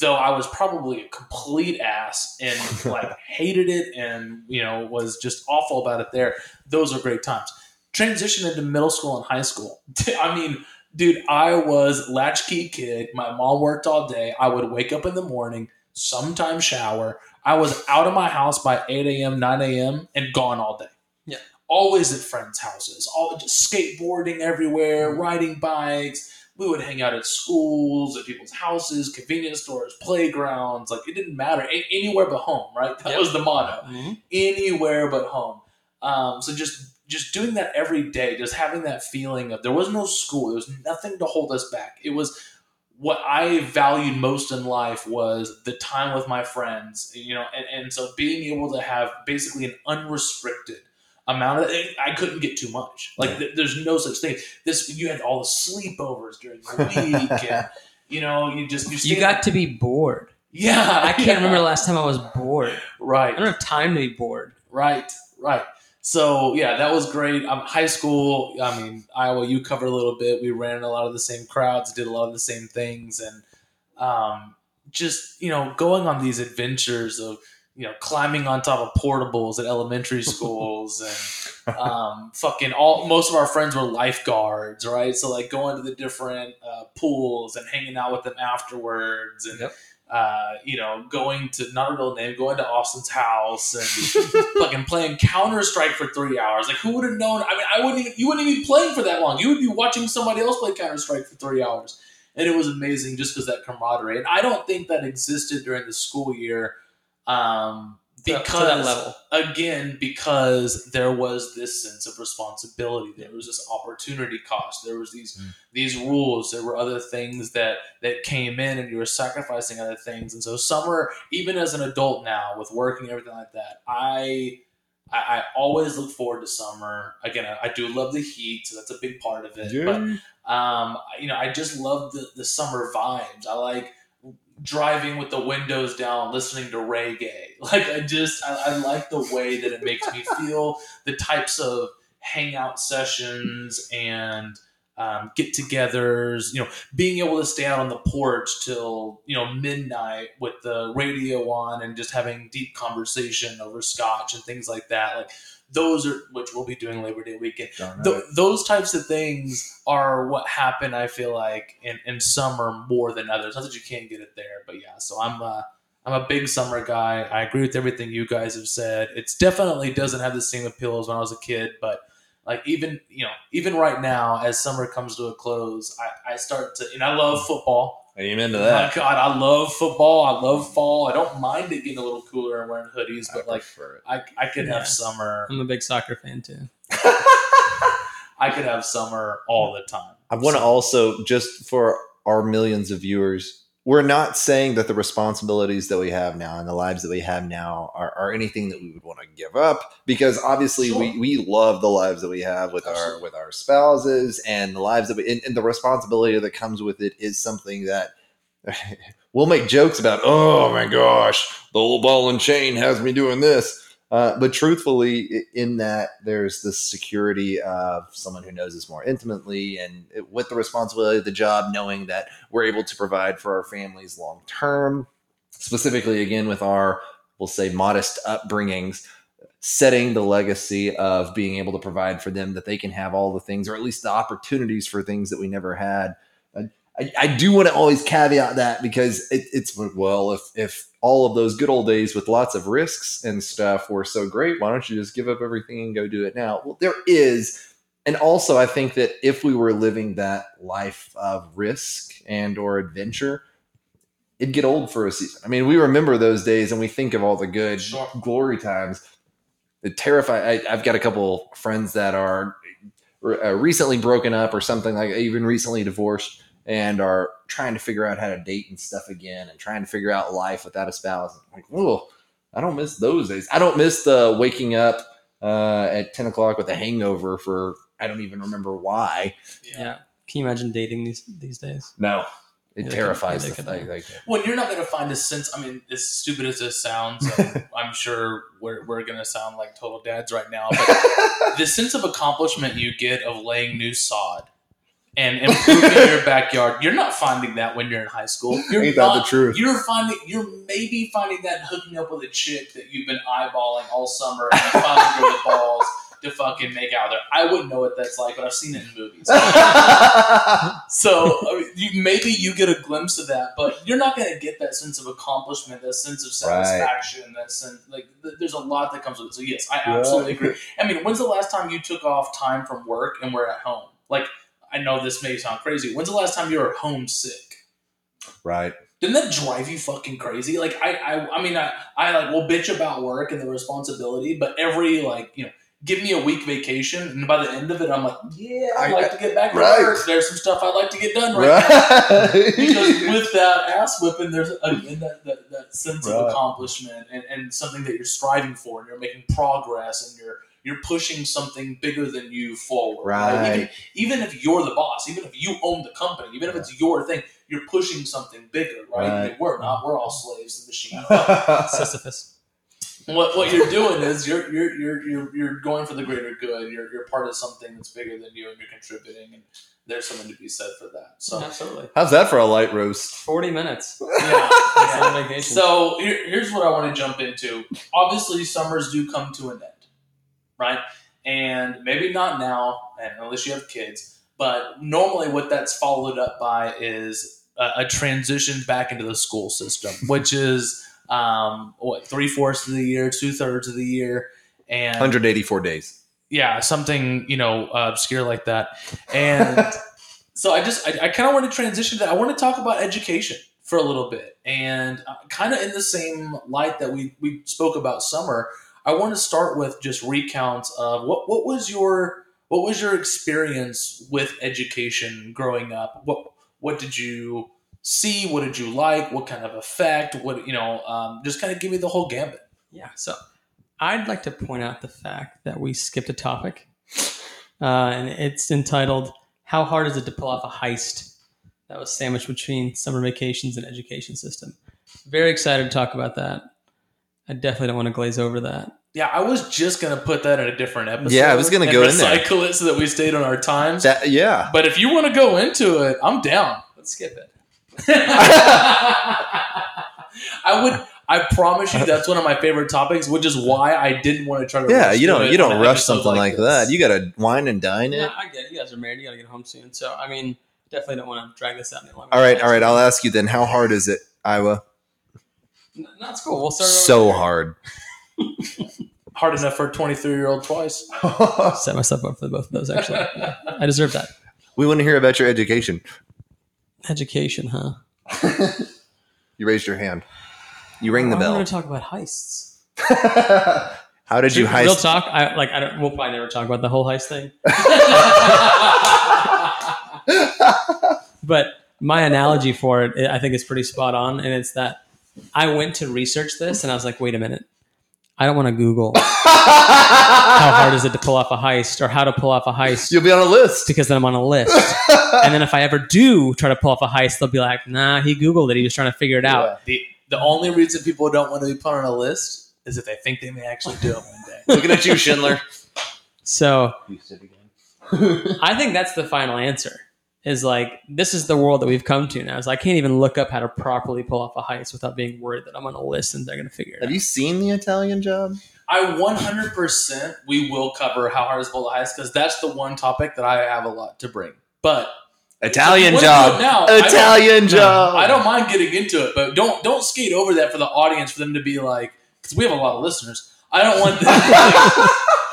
though I was probably a complete ass and like hated it and you know was just awful about it there those are great times transition into middle school and high school I mean dude, I was latchkey kid. My mom worked all day. I would wake up in the morning, sometimes shower. I was out of my house by 8 a.m., 9 a.m., and gone all day. Yeah. Always at friends' houses, all just skateboarding everywhere, riding bikes. We would hang out at schools, at people's houses, convenience stores, playgrounds. Like it didn't matter. A- anywhere but home, right? That Yep. was the motto anywhere but home. Um, so just just doing that every day, just having that feeling of there was no school, there was nothing to hold us back. It was what I valued most in life was the time with my friends, you know, and, and so being able to have basically an unrestricted amount of I couldn't get too much. Like th- there's no such thing. This you had all the sleepovers during the week, and you know, you just you, You stayed- got to be bored. yeah. I can't yeah. remember the last time I was bored. Right, I don't have time to be bored. Right, right. so yeah, that was great. Um, high school, I mean, Iowa, you covered a little bit. We ran a lot of the same crowds, did a lot of the same things, and um, just you know, going on these adventures of you know climbing on top of portables at elementary schools and um, fucking all most of our friends were lifeguards, right? So like going to the different uh, pools and hanging out with them afterwards, and Yep. uh, you know going to not a real name, going to Austin's house and fucking playing Counter Strike for three hours. Like who would have known? I mean, I wouldn't even you wouldn't even be playing for that long. You would be watching somebody else play Counter Strike for three hours, and it was amazing just because that camaraderie. And I don't think that existed during the school year. Um, because that level. again because there was this sense of responsibility there was this opportunity cost there was these Mm. these rules there were other things that that came in and you were sacrificing other things and so summer even as an adult now with working and everything like that i I, I always look forward to summer. Again, I, I do love the heat, so that's a big part of it. But um, you know, I just love the, the summer vibes. I like driving with the windows down, listening to reggae. Like I just, I, I like the way that it makes me feel. The types of hangout sessions and um, get-togethers. You know, being able to stay out on the porch till you know midnight with the radio on and just having deep conversation over scotch and things like that. Like those are which we'll be doing Labor Day weekend th- those types of things are what happen. I feel like in, in summer more than others. Not that you can't get it there, but yeah. So I'm a I'm a big summer guy. I agree with everything you guys have said. It's definitely doesn't have the same appeal as when I was a kid, but like even you know even right now as summer comes to a close, I, I start to and I love football. Amen to oh that. My. God, I love football. I love fall. I don't mind it getting a little cooler and wearing hoodies, but like prefer. I I could Yeah. have summer. I'm a big soccer fan too. I could have summer all the time. I want to So- also just for our millions of viewers, we're not saying that the responsibilities that we have now and the lives that we have now are, are anything that we would want to give up because obviously Sure. we, we love the lives that we have with our with our spouses and the lives that we and, and the responsibility that comes with it is something that we'll make jokes about oh my gosh the old ball and chain has me doing this uh, but truthfully, in that there's the security of someone who knows us more intimately, and it- with the responsibility of the job, knowing that we're able to provide for our families long term. Specifically, again, with our we'll say modest upbringings, setting the legacy of being able to provide for them that they can have all the things, or at least the opportunities for things that we never had. I, I do want to always caveat that because it, it's well, if if all of those good old days with lots of risks and stuff were so great, why don't you just give up everything and go do it now? Well, there is, and also I think that if we were living that life of risk and or adventure, it'd get old for a season. I mean, we remember those days and we think of all the good Sure. glory times. It terrify. I, I've got a couple friends that are uh, recently broken up or something like even recently divorced and are trying to figure out how to date and stuff again and trying to figure out life without a spouse. Like, oh, I don't miss those days. I don't miss the waking up uh, at 10 o'clock with a hangover for, I don't even remember why. Yeah. Can you imagine dating these these days? No, it Yeah, terrifies me. the they could- like, Well, you're not going to find a sense. I mean, as stupid as this sounds, I'm, I'm sure we're, we're going to sound like total dads right now. But the sense of accomplishment you get of laying new sod and improving your backyard, you're not finding that when you're in high school. You're Ain't that the truth? You're finding, you're maybe finding that hooking up with a chick that you've been eyeballing all summer and you finally grow the balls to fucking make out there. I wouldn't know what that's like, but I've seen it in movies. So I mean, you, maybe you get a glimpse of that, but you're not going to get that sense of accomplishment, that sense of Right. satisfaction, that sense like th- there's a lot that comes with it. So yes, I Yeah. absolutely agree. I mean, when's the last time you took off time from work and were at home? Like, I know this may sound crazy. When's the last time you were homesick? right. Didn't that drive you fucking crazy? Like I, I, I mean, I, I like will bitch about work and the responsibility, but every like you know, give me a week vacation, and by the end of it, I'm like, yeah, I'd I- like to get back to right. work. There's some stuff I'd like to get done right now Right. because with that ass whipping, there's again that, that, that sense of accomplishment and, and something that you're striving for, and you're making progress, and you're you're pushing something bigger than you forward. Right. Even, even if you're the boss, even if you own the company, even if it's your thing, you're pushing something bigger, right? Right. we're not. We're all slaves to the machine. Sisyphus. what what you're doing is you're you're you're you're you're going for the greater good. You're you're part of something that's bigger than you, and you're contributing. And there's something to be said for that. So absolutely. How's that for a light roast? Forty minutes. yeah, yeah. So here, here's what I want to jump into. Obviously, summers do come to an end, right? And maybe not now, unless you have kids. But normally, what that's followed up by is a, a transition back into the school system, which is um, what three fourths of the year, two thirds of the year, and 184 days. yeah, something you know uh, obscure like that. And so I just I, I kind of want to transition to that. I want to talk about education for a little bit, and uh, kind of in the same light that we we spoke about summer. I want to start with just recounts of what what was your what was your experience with education growing up? What what did you see? What did you like? What kind of effect? What you know? Um, just kind of give me the whole gambit. Yeah. So I'd like to point out the fact that we skipped a topic, uh, and it's entitled "How Hard Is It to Pull Off a Heist?" That was sandwiched between summer vacations and education system. Very excited to talk about that. I definitely don't want to glaze over that. Yeah, I was just gonna put that in a different episode. Yeah, I was gonna go in there. recycle it so that we stayed on our times. That yeah. but if you want to go into it, I'm down. Let's skip it. I would. I promise you, that's one of my favorite topics, which is why I didn't want to try to. Yeah, rush you through don't you don't rush something like, this. that. You got to wine and dine it. Yeah, I get it. You guys are married. You got to get home soon. So I mean, definitely don't want to drag this out any longer. All right, all right. I'll ask you then. How hard is it, Iowa? N- That's cool. We'll start. So here. hard. Hard enough for a 23 year old twice. Set myself up for both of those. Actually, Yeah, I deserve that. we want to hear about your education. Education, huh? You raised your hand. You ring the I'm bell. going to talk about heists. How did you heist? Real heist? talk. I like. I don't. We'll probably never talk about the whole heist thing. But my analogy for it, I think, is pretty spot on, and it's that I went to research this, and I was like, wait a minute. I don't want to Google how hard is it to pull off a heist or how to pull off a heist You'll be on a list. because then I'm on a list. and then if I ever do try to pull off a heist, they'll be like, nah, he Googled it. He was trying to figure it out. the the only reason people don't want to be put on a list is if they think they may actually do it one day. Looking at you, Schindler. So I think that's the final answer. Is like this is the world that we've come to now. Is I can't even look up how to properly pull off a heist without being worried that I'm on a list and they're going to figure it Have out. you seen the Italian job? I 100% we will cover how hard is pull the highest because that's the one topic that I have a lot to bring. But Italian If you wanna do it job. now, I don't- Italian job. I don't mind getting into it, but don't don't skate over that for the audience for them to be like because we have a lot of listeners. I don't want them to think,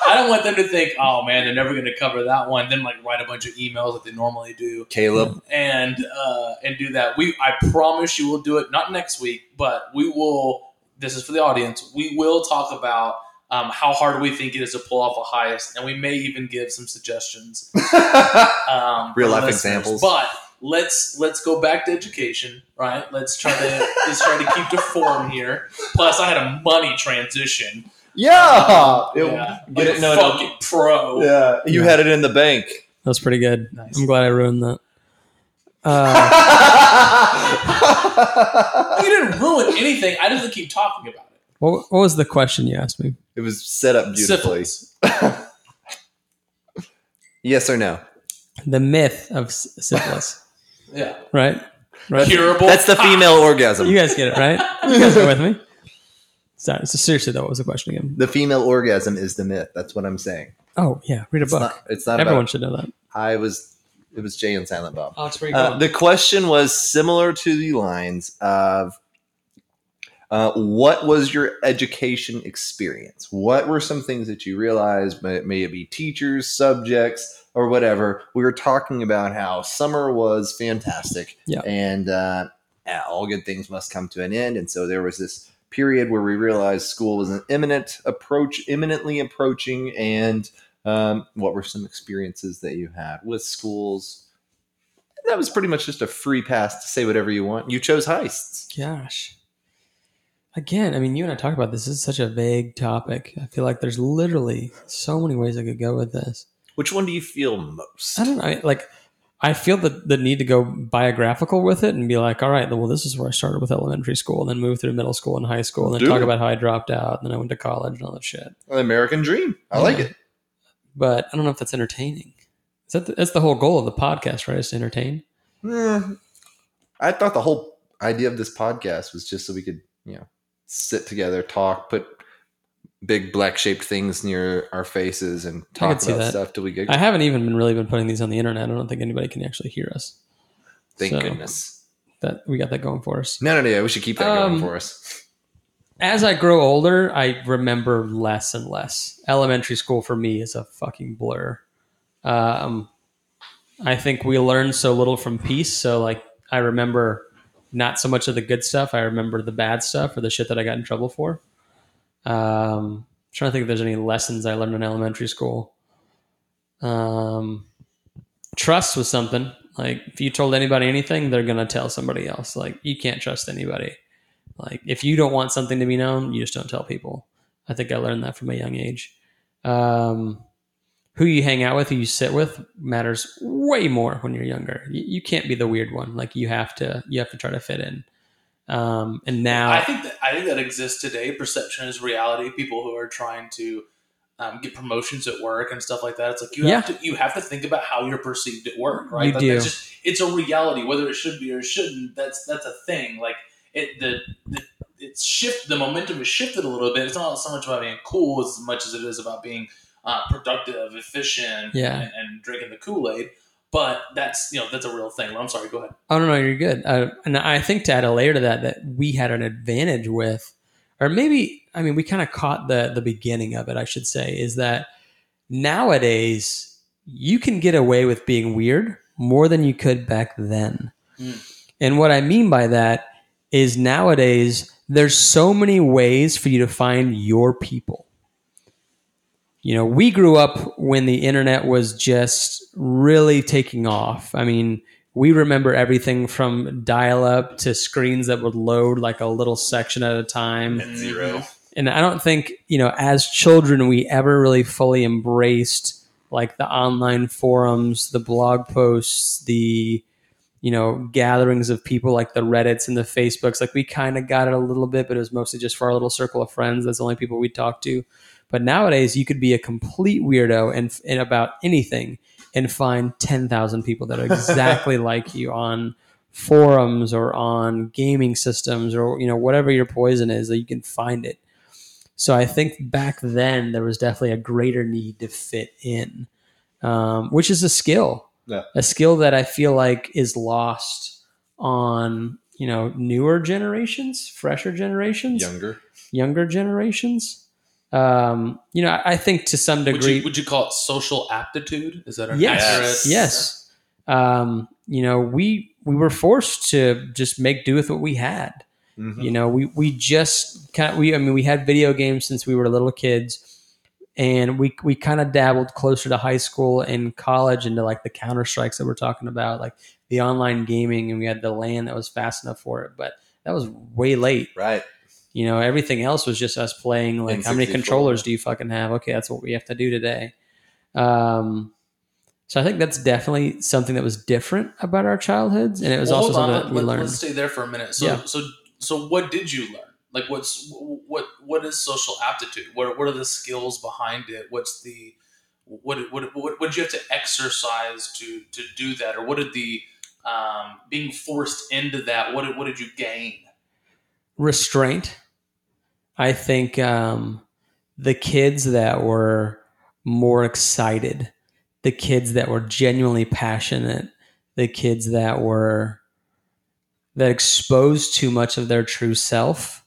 I don't want them to think, oh man, they're never going to cover that one. Then like write a bunch of emails that they normally do Caleb. and uh, and do that. We I promise you will do it not next week, but we will. This is for the audience. We will talk about. Um, how hard we think it is to pull off a heist, and we may even give some suggestions um, Real life examples. But let's let's go back to education, right? Let's try to let's try to keep to form here. Plus, I had a money transition. Yeah. It- yeah, get like it? a No, no. fucking pro. yeah. You had it in the bank. That was pretty good. Nice. I'm glad I ruined that. Uh, You didn't ruin anything. I didn't keep talking about it. what, what was the question you asked me? it was set up beautifully. Syphilis. Yes or no? The myth of syphilis, Yeah, right? Right. curable. That's the female orgasm. You guys get it, right? You guys are with me. Sorry. So seriously, though, what was the question again? The female orgasm is the myth. That's what I'm saying. Oh yeah, read a It's book. not. It's not Everyone about. should know that. I was. It was Jay and Silent Bob. Oh, it's pretty Uh, the question was similar to the lines of uh, what was your education experience? What were some things that you realized, may, may it be teachers, subjects, or whatever? We were talking about how summer was fantastic, Yeah. and uh, all good things must come to an end. And so there was this period where we realized school was an imminent approach, imminently approaching, and um, what were some experiences that you had with schools? That was pretty much just a free pass to say whatever you want. You chose heists. Gosh. Again, I mean, you and I talked about this. This is such a vague topic. I feel like there's literally so many ways I could go with this. Which one do you feel most? I don't know. Like, I feel the, the need to go biographical with it and be like, all right, well, this is where I started with elementary school, and then moved through middle school and high school, and then Do talk about how I dropped out, and then I went to college and all that shit. An American dream. I like it. But I don't know if that's entertaining. Is that the, that's the whole goal of the podcast, right? Is to entertain. Eh, I thought the whole idea of this podcast was just so we could, you know, sit together, talk, put big black shaped things near our faces, and talk about stuff till we get. I haven't even been really been putting these on the internet. I don't think anybody can actually hear us. Thank so- goodness. That we got that going for us. No, no, no. We should keep that Um, going for us. as I grow older, I remember less and less. Elementary school for me is a fucking blur. Um, I think we learned so little from peace. So, like, I remember not so much of the good stuff. I remember the bad stuff or the shit that I got in trouble for. Um, trying to think if there's any lessons I learned in elementary school. Um, trust was something. Like, if you told anybody anything, they're gonna tell somebody else. Like, you can't trust anybody. Like if you don't want something to be known, you just don't tell people. I think I learned that from a young age. Um, who you hang out with, who you sit with, matters way more when you're younger. You, you can't be the weird one. Like you have to, you have to try to fit in. Um, and now, I think that I think that exists today. Perception is reality. People who are trying to um, get promotions at work and stuff like that. It's like you have to you have to think about how you're perceived at work, right? You do. That's just, it's a reality, whether it should be or shouldn't. That's that's a thing. Like it the, the it's shift the momentum is shifted a little bit. It's not so much about being cool as much as it is about being uh, productive, efficient, Yeah. and, and drinking the Kool Aid. But that's you know that's a real thing. I'm sorry. Go ahead. Oh no, no, you're good. Uh, and I think to add a layer to that, that we had an advantage with, or maybe I mean, we kind of caught the the beginning of it. I should say is that nowadays you can get away with being weird more than you could back then. Mm. And what I mean by that is nowadays there's so many ways for you to find your people. You know, we grew up when the internet was just really taking off. I mean, we remember everything from dial up to screens that would load like a little section at a time. NetZero. And I don't think, you know, as children, we ever really fully embraced like the online forums, the blog posts, the, you know, gatherings of people like the Reddits and the Facebooks. Like we kind of got it a little bit, but it was mostly just for our little circle of friends. That's the only people we talked to. But nowadays, you could be a complete weirdo and, and about anything and find 10,000 people that are exactly like you on forums or on gaming systems or, you know, whatever your poison is, that you can find it. So I think back then there was definitely a greater need to fit in, um, which is a skill, Yeah. a skill that I feel like is lost on you know newer generations, fresher generations, Younger. younger generations. Um, you know, I, think to some Would degree, you, would you call it social aptitude? Is that an Yes. accurate? yes. Um, you know, we we were forced to just make do with what we had. Mhm. You know, we we just kind of, we I mean we had video games since we were little kids, and we we kind of dabbled closer to high school and college into like the Counter Strikes that we're talking about, like the online gaming, and we had the LAN that was fast enough for it, but that was way late. Right. You know, everything else was just us playing. Like, how many controllers do you fucking have? Okay, that's what we have to do today. Um, so I think that's definitely something that was different about our childhoods, and it was Well, also hold on. something that we Let, learned. Let's stay there for a minute. So, Yeah. so, so, what did you learn? Like, what's what what is social aptitude? What what are the skills behind it? What's the what what what, what did you have to exercise to to do that, or what did the um, being forced into that? What did what did you gain? Restraint. I think um, the kids that were more excited, the kids that were genuinely passionate, the kids that were that exposed too much of their true self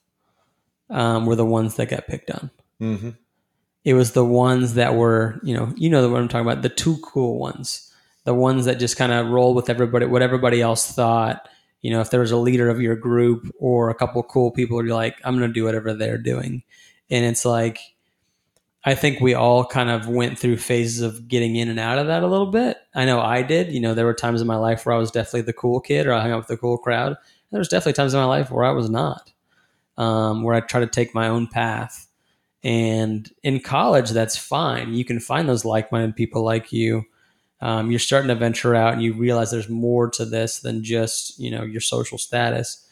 um, were the ones that got picked on. Mm-hmm. It was the ones that were, you know, you know what I'm talking about, the two cool ones, the ones that just kind of roll with everybody, what everybody else thought. You know, if there was a leader of your group or a couple cool people, you're like, I'm going to do whatever they're doing. And it's like, I think we all kind of went through phases of getting in and out of that a little bit. I know I did. You know, there were times in my life where I was definitely the cool kid or I hung out with the cool crowd. There was definitely times in my life where I was not, um, where I tried to take my own path. And in college, that's fine. You can find those like minded people like you. Um, you're starting to venture out, and you realize there's more to this than just you know your social status.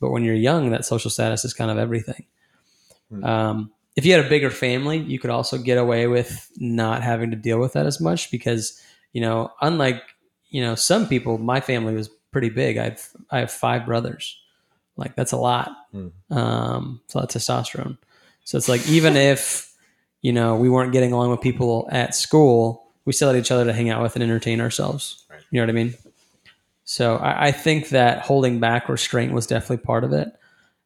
But when you're young, that social status is kind of everything. Hmm. Um, if you had a bigger family, you could also get away with not having to deal with that as much because you know, unlike you know some people, my family was pretty big. I have I have five brothers. Like that's a lot. Hmm. Um, it's a lot of testosterone. So it's like even if you know we weren't getting along with people at school, we still had each other to hang out with and entertain ourselves. Right. You know what I mean? So I, I think that holding back restraint was definitely part of it.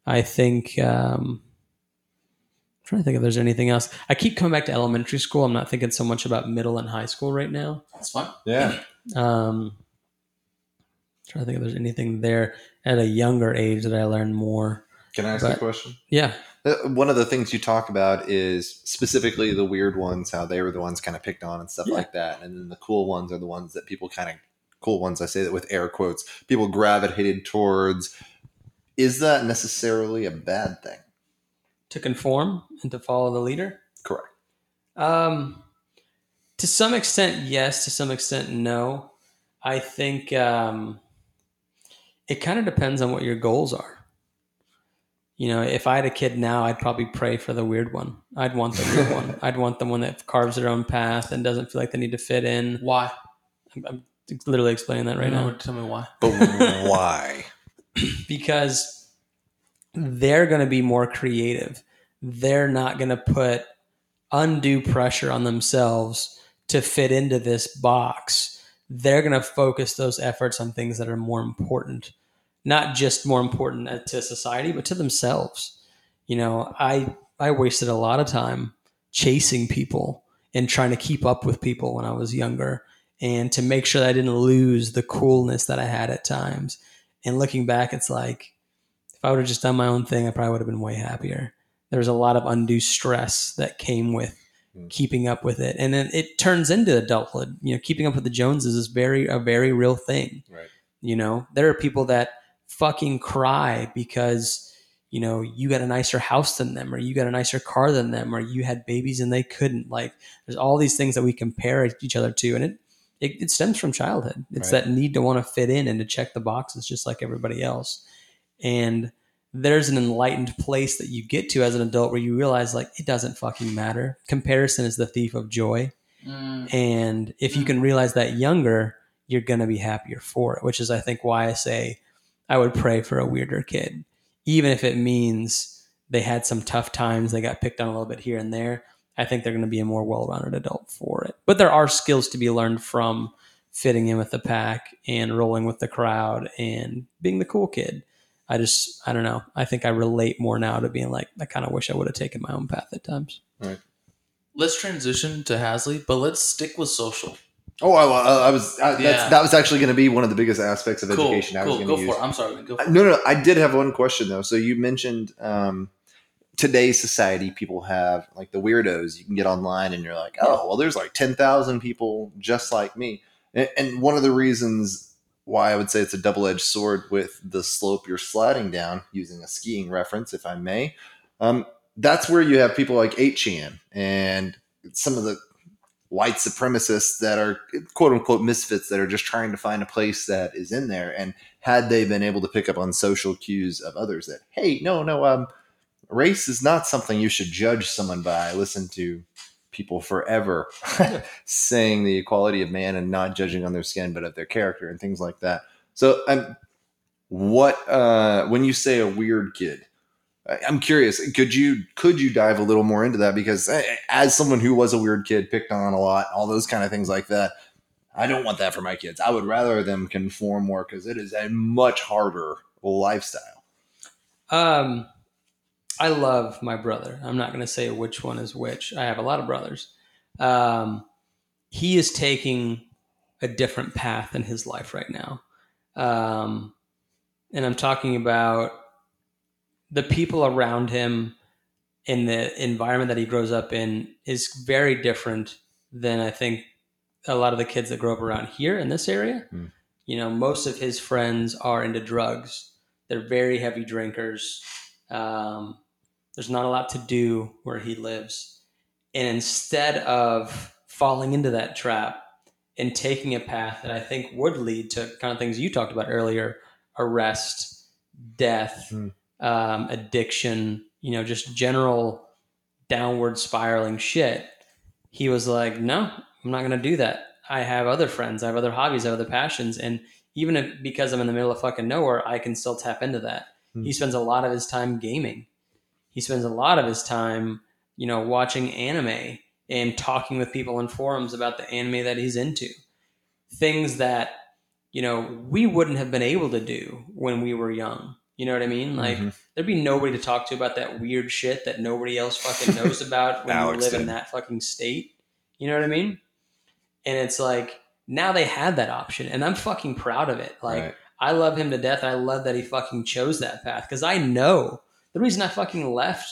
I think um, I'm trying to think if there's anything else. I keep coming back to elementary school. I'm not thinking so much about middle and high school right now. That's fine. Yeah. Um, trying to think if there's anything there at a younger age that I learned more. Can I ask But- a question? Yeah, One of the things you talk about is specifically the weird ones, how they were the ones kind of picked on and stuff Yeah. like that. And then the cool ones are the ones that people kind of, cool ones, I say that with air quotes, people gravitated towards. Is that necessarily a bad thing? to conform and to follow the leader. Correct. Um, to some extent, yes. To some extent, no. I think um, it kind of depends on what your goals are. You know, if I had a kid now, I'd probably pray for the weird one. I'd want the weird one. I'd want the one that carves their own path and doesn't feel like they need to fit in. Why? I'm, I'm literally explaining that right No, now Tell me why. But why? because they're going to be more creative. They're not going to put undue pressure on themselves to fit into this box. They're going to focus those efforts on things that are more important, not just more important to society, but to themselves. You know, I I wasted a lot of time chasing people and trying to keep up with people when I was younger and to make sure that I didn't lose the coolness that I had at times. And looking back, it's like if I would have just done my own thing, I probably would have been way happier. There was a lot of undue stress that came with Mm. keeping up with it, and then it turns into adulthood. You know, keeping up with the Joneses is very a very real thing. Right. You know, there are people that fucking cry because you know you got a nicer house than them, or you got a nicer car than them, or you had babies and they couldn't. Like, there's all these things that we compare each other to, and it it, it stems from childhood. It's Right. that need to want to fit in and to check the boxes just like everybody else. And there's an enlightened place that you get to as an adult where you realize like it doesn't fucking matter. Comparison is the thief of joy. Mm, And if you can realize that younger, you're going to be happier for it, which is, I think, why I say I would pray for a weirder kid, even if it means they had some tough times, they got picked on a little bit here and there. I think they're going to be a more well rounded adult for it. But there are skills to be learned from fitting in with the pack and rolling with the crowd and being the cool kid. I just, I don't know. I think I relate more now to being like, I kind of wish I would have taken my own path at times. All right. let's transition to Hasley, but let's stick with social. Oh, I, I, was. I, Yeah. that was actually going to be one of the biggest aspects of Cool, education I was cool. going Go to for use. it. I'm sorry. Go. No, no, I did have one question though. So you mentioned um, today's society, people have like the weirdos. You can get online and you're like, oh, well, there's like ten thousand people just like me. And, and one of the reasons why I would say it's a double edged sword with the slope you're sliding down, using a skiing reference, if I may, um, that's where you have people like 8chan and some of the white supremacists that are quote unquote misfits that are just trying to find a place that is in there. And had they been able to pick up on social cues of others that, hey, no, no, um, race is not something you should judge someone by. I Listen to people forever saying the equality of man and not judging on their skin, but of their character and things like that. So, um, what uh, when you say a weird kid? I'm curious. Could you could you dive a little more into that? Because eh, as someone who was a weird kid, picked on a lot, all those kind of things like that, I don't want that for my kids. I would rather them conform more because it is a much harder lifestyle. Um, I love my brother. I'm not going to say which one is which. I have a lot of brothers. Um, he is taking a different path in his life right now. Um, and I'm talking about the people around him in the environment that he grows up in is very different than I think a lot of the kids that grow up around here in this area. Hmm. You know, most of his friends are into drugs. They're very heavy drinkers. Um, there's not a lot to do where he lives. And instead of falling into that trap and taking a path that I think would lead to kind of things you talked about earlier arrest, death, Hmm. Um, addiction, you know, just general downward spiraling shit. He was like, no, I'm not going to do that. I have other friends, I have other hobbies, I have other passions. And even if, because I'm in the middle of fucking nowhere, I can still tap into that. Hmm. He spends a lot of his time gaming. He spends a lot of his time, you know, watching anime and talking with people in forums about the anime that he's into. Things that, you know, we wouldn't have been able to do when we were young. You know what I mean? Like, Mhm. there'd be nobody to talk to about that weird shit that nobody else fucking knows about when you live in that fucking state. You know what I mean? And it's like, now they had that option, and I'm fucking proud of it. Like, Right. I love him to death. I love that he fucking chose that path because I know the reason I fucking left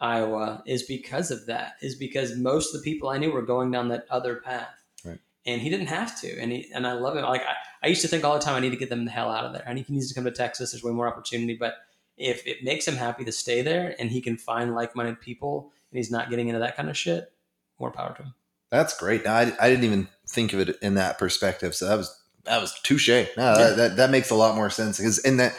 Iowa is because of that. Is because most of the people I knew were going down that other path. And he didn't have to. And he and I love him. Like I, I used to think all the time, I need to get them the hell out of there. I need he needs to come to Texas. There's way more opportunity. But if it makes him happy to stay there and he can find like-minded people and he's not getting into that kind of shit, more power to him. That's great. No, I, I didn't even think of it in that perspective. So that was that was touche. No, that, that that makes a lot more sense because in that,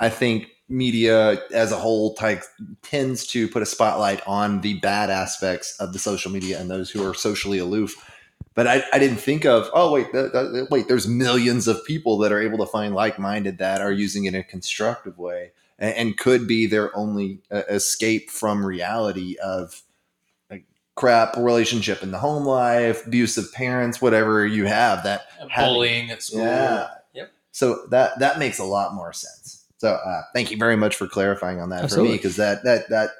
I think media as a whole type tends to put a spotlight on the bad aspects of the social media and those who are socially aloof. But I, I didn't think of oh wait th- th- wait there's millions of people that are able to find like minded that are using it in a constructive way and, and could be their only uh, escape from reality of crap relationship in the home life, abusive parents, whatever you have that having- bullying at school. yeah. Yep. So that that makes a lot more sense. So uh, thank you very much for clarifying on that for me because that that that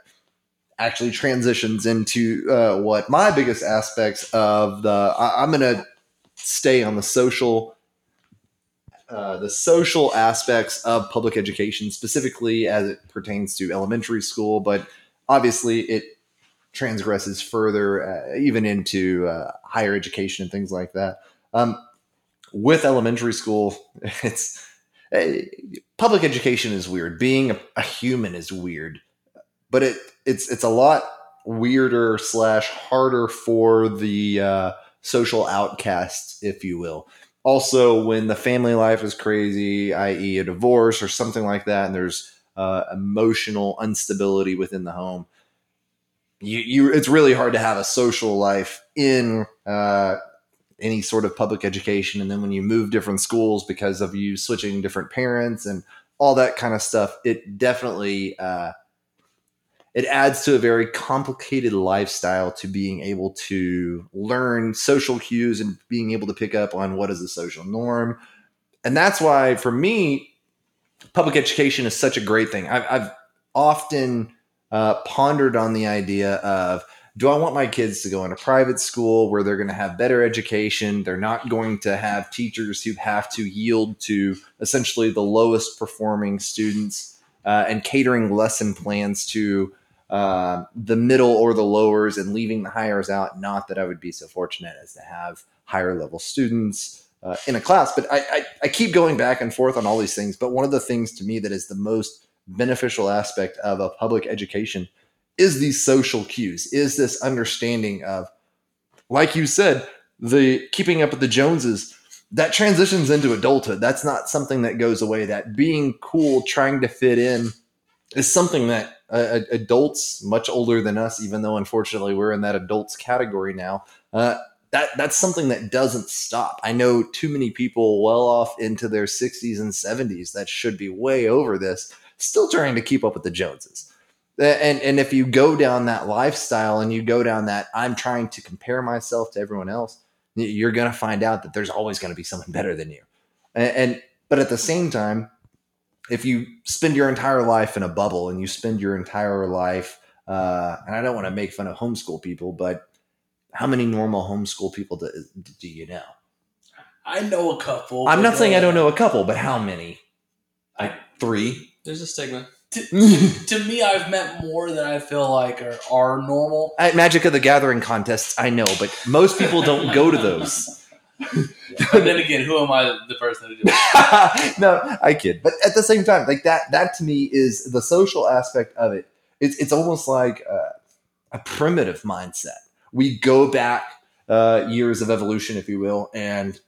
actually transitions into uh, what my biggest aspects of the I, I'm going to stay on the social uh, the social aspects of public education specifically as it pertains to elementary school but obviously it transgresses further uh, even into uh, higher education and things like that. Um, with elementary school it's eh, public education is weird. Being a, a human is weird but it it's it's a lot weirder slash harder for the uh, social outcasts if you will. Also when the family life is crazy i.e a divorce or something like that and there's uh, emotional instability within the home you, you it's really hard to have a social life in uh, any sort of public education. And then when you move different schools because of you switching different parents and all that kind of stuff it definitely uh, it adds to a very complicated lifestyle to being able to learn social cues and being able to pick up on what is a social norm and that's why for me public education is such a great thing i've, I've often uh, pondered on the idea of do I want my kids to go in a private school where they're going to have better education? They're not going to have teachers who have to yield to essentially the lowest performing students uh, and catering lesson plans to uh, the middle or the lowers and leaving the higher out. Not that I would be so fortunate as to have higher level students uh, in a class, but I, I, I keep going back and forth on all these things. But one of the things to me that is the most beneficial aspect of a public education is these social cues is this understanding of like you said the keeping up with the joneses that transitions into adulthood that's not something that goes away that being cool trying to fit in is something that uh, adults much older than us even though unfortunately we're in that adults category now. Uh, that that's something that doesn't stop. I know too many people well off into their 60s and 70s that should be way over this still trying to keep up with the joneses. And and if you go down that lifestyle and you go down that i'm trying to compare myself to everyone else you're going to find out that there's always going to be someone better than you. And, and but at the same time if you spend your entire life in a bubble and you spend your entire life uh, and i don't want to make fun of homeschool people but how many normal homeschool people do, do you know I know a couple. i'm not saying i uh, don't know a couple but how many like three There's a stigma. To me, I've met more than I feel like are, are normal. At Magic of the Gathering contests, I know, but most people don't go to those. But then again, who am I, the person to do it? no, I kid. But at the same time, like that, that to me is the social aspect of it. It's it's almost like uh, a primitive mindset. We go back uh, years of evolution, if you will, and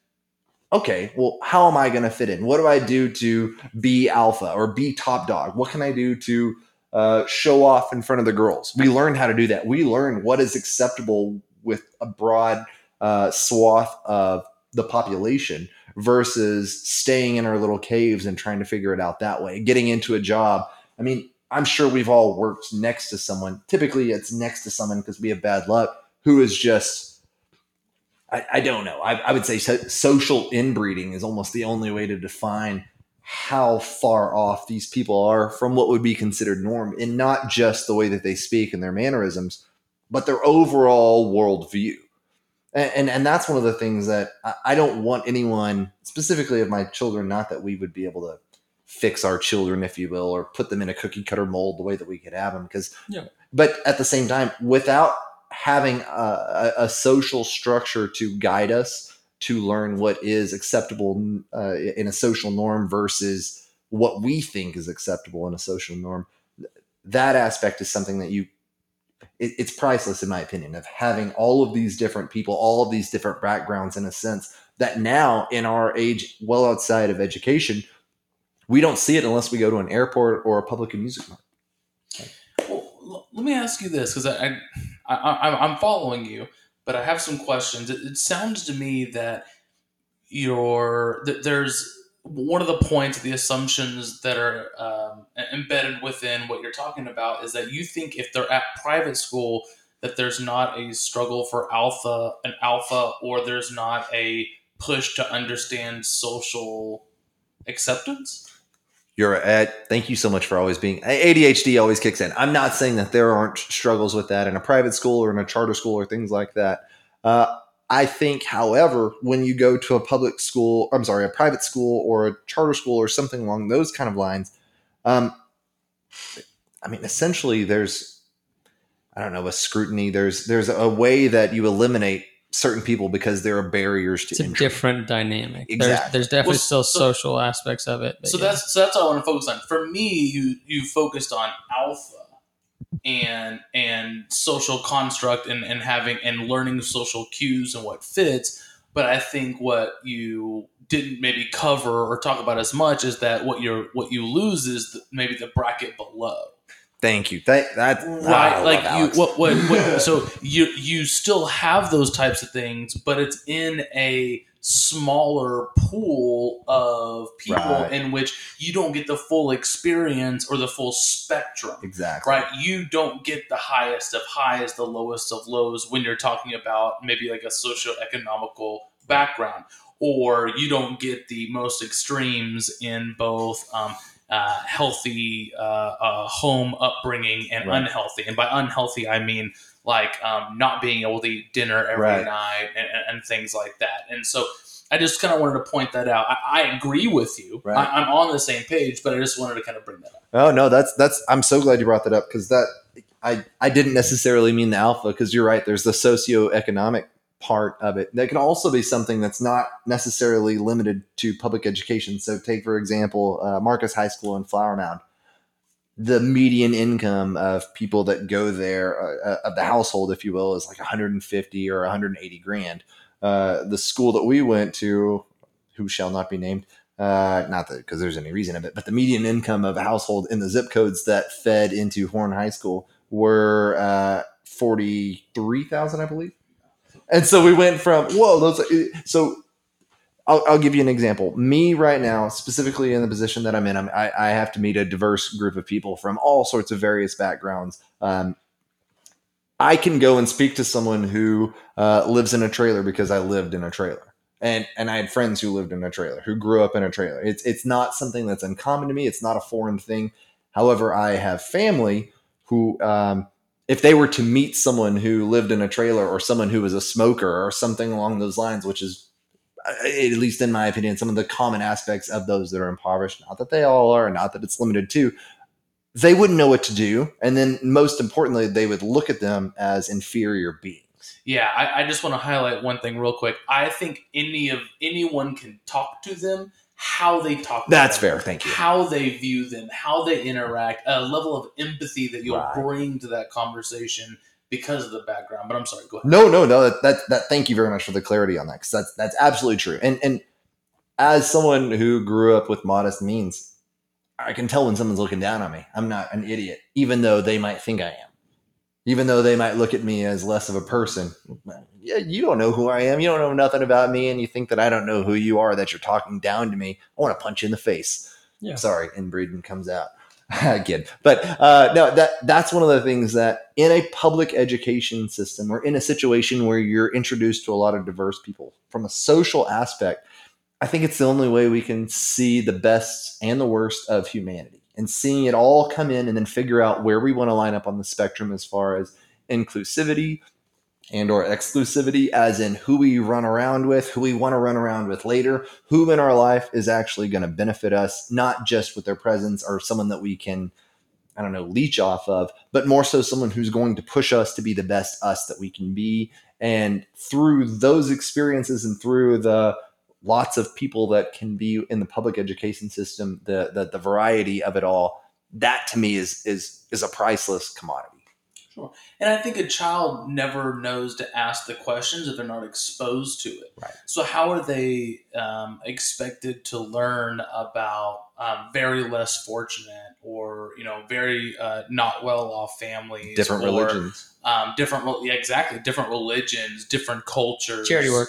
okay, well, how am I going to fit in? What do I do to be alpha or be top dog? What can I do to uh, show off in front of the girls? We learn how to do that. We learn what is acceptable with a broad uh, swath of the population versus staying in our little caves and trying to figure it out that way. Getting into a job. I mean, I'm sure we've all worked next to someone. Typically, it's next to someone because we have bad luck who is just I, I don't know. I, I would say so, social inbreeding is almost the only way to define how far off these people are from what would be considered norm, and not just the way that they speak and their mannerisms, but their overall worldview. And, and, that's one of the things that I, don't want anyone, specifically of my children, not that we would be able to fix our children, if you will, or put them in a cookie cutter mold the way that we could have them. Because, Yeah. but at the same time, without having a, a, a social structure to guide us to learn what is acceptable uh, in a social norm versus what we think is acceptable in a social norm, that aspect is something that you it, it's priceless in my opinion of having all of these different people all of these different backgrounds in a sense that now in our age well outside of education we don't see it unless we go to an airport or a public amusement park Well, let me ask you this because I, I, I, I'm following you, but I have some questions. It, it sounds to me that your there's one of the points, the assumptions that are um, embedded within what you're talking about is that you think if they're at private school, that there's not a struggle for alpha, an alpha, or there's not a push to understand social acceptance. You're at. Thank you so much for always being. ADHD always kicks in. I'm not saying that there aren't struggles with that in a private school or in a charter school or things like that. Uh, I think, however, when you go to a public school, I'm sorry, a private school or a charter school or something along those kind of lines, um, I mean, essentially, there's, I don't know, a scrutiny. There's there's a way that you eliminate certain people because there are barriers to It's a entry. different dynamic. Exactly. There's, there's definitely Well, still so- social aspects of it. so yeah. that's so that's all I want to focus on. For me, you you focused on alpha and and social construct and and having and learning social cues and what fits. But I think what you didn't maybe cover or talk about as much is that what you're what you lose is the, maybe the bracket below. Thank you. That that right like you Alex. what, what what so you you still have those types of things but it's in a smaller pool of people Right. in which you don't get the full experience or the full spectrum exactly. right you don't get the highest of highs the lowest of lows when you're talking about maybe like a socio-economical background or you don't get the most extremes in both um, uh, healthy uh, uh, home upbringing and Right. unhealthy and by unhealthy i mean like um, not being able to eat dinner every Right. night and, and, and things like that and so i just kind of wanted to point that out i, I agree with you Right. I, i'm on the same page but i just wanted to kind of bring that up Oh no, that's that's. I'm so glad you brought that up because that I I didn't necessarily mean the alpha because you're right. There's the socioeconomic part of it. That can also be something that's not necessarily limited to public education. So take for example, uh, Marcus High School in Flower Mound. The median income of people that go there uh, of the household, if you will, is like 150 or 180 grand. Uh, the school that we went to, who shall not be named, uh, not that because there's any reason of it, but the median income of a household in the zip codes that fed into Horn High School were uh, forty three thousand, I believe. And so we went from whoa, those. So I'll, I'll give you an example. Me right now, specifically in the position that I'm in, I'm, I, I have to meet a diverse group of people from all sorts of various backgrounds. Um, I can go and speak to someone who uh, lives in a trailer because I lived in a trailer and and I had friends who lived in a trailer, who grew up in a trailer. It's it's not something that's uncommon to me. It's not a foreign thing. However, I have family who, um, if they were to meet someone who lived in a trailer or someone who was a smoker or something along those lines, which is at least in my opinion, some of the common aspects of those that are impoverished. Not that they all are, not that it's limited to. They wouldn't know what to do, and then most importantly, they would look at them as inferior beings. Yeah, I, I just want to highlight one thing real quick. I think any of anyone can talk to them how they talk. To That's them, fair. Thank you. How they view them, how they interact, a level of empathy that you'll Right. bring to that conversation because of the background. But I'm sorry, go ahead. No, no, no. That, that, that thank you very much for the clarity on that because that's that's absolutely true. And and as someone who grew up with modest means, I can tell when someone's looking down on me. I'm not an idiot, even though they might think I am. Even though they might look at me as less of a person. Yeah, you don't know who I am. You don't know nothing about me, and you think that I don't know who you are. That you're talking down to me. I want to punch you in the face. Yeah. Sorry, inbreeding comes out again. But uh, no, that that's one of the things that in a public education system or in a situation where you're introduced to a lot of diverse people from a social aspect, I think it's the only way we can see the best and the worst of humanity and seeing it all come in and then figure out where we want to line up on the spectrum as far as inclusivity and or exclusivity as in who we run around with who we want to run around with later who in our life is actually going to benefit us not just with their presence or someone that we can i don't know leech off of but more so someone who's going to push us to be the best us that we can be. And through those experiences and through the lots of people that can be in the public education system the the, the variety of it all that to me is is is a priceless commodity And I think a child never knows to ask the questions if they're not exposed to it. Right. So how are they um, expected to learn about um, very less fortunate or you know very uh, not well off families, different or, religions um, different yeah, exactly different religions, different cultures, Charity work.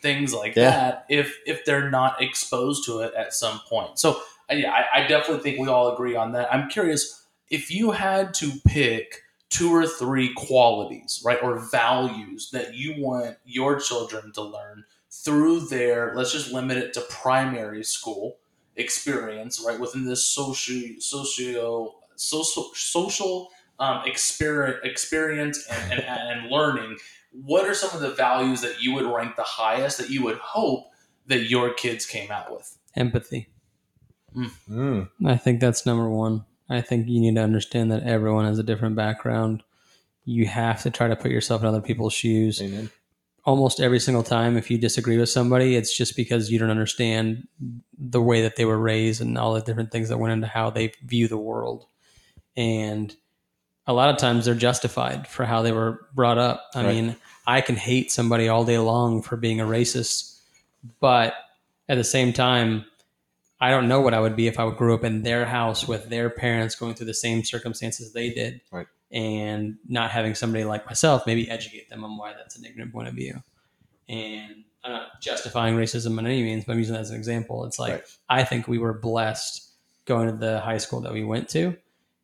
things like Yeah. that. If if they're not exposed to it at some point, so uh, yeah, I, I definitely think we all agree on that. I'm curious if you had to pick two or three qualities, right, or values that you want your children to learn through their, let's just limit it to primary school experience, right, within this socio, socio, social, social um, experience, experience and, and, and learning. What are some of the values that you would rank the highest that you would hope that your kids came out with? Empathy. Mm. I think that's number one. I think you need to understand that everyone has a different background. You have to try to put yourself in other people's shoes. Amen. Almost every single time, if you disagree with somebody, it's just because you don't understand the way that they were raised and all the different things that went into how they view the world. And a lot of times they're justified for how they were brought up. I Right. mean, I can hate somebody all day long for being a racist, but at the same time, I don't know what I would be if I would grew up in their house with their parents going through the same circumstances they did. Right. And not having somebody like myself maybe educate them on why that's a negative point of view. And I'm not justifying racism in any means, but I'm using that as an example. It's like Right. I think we were blessed going to the high school that we went to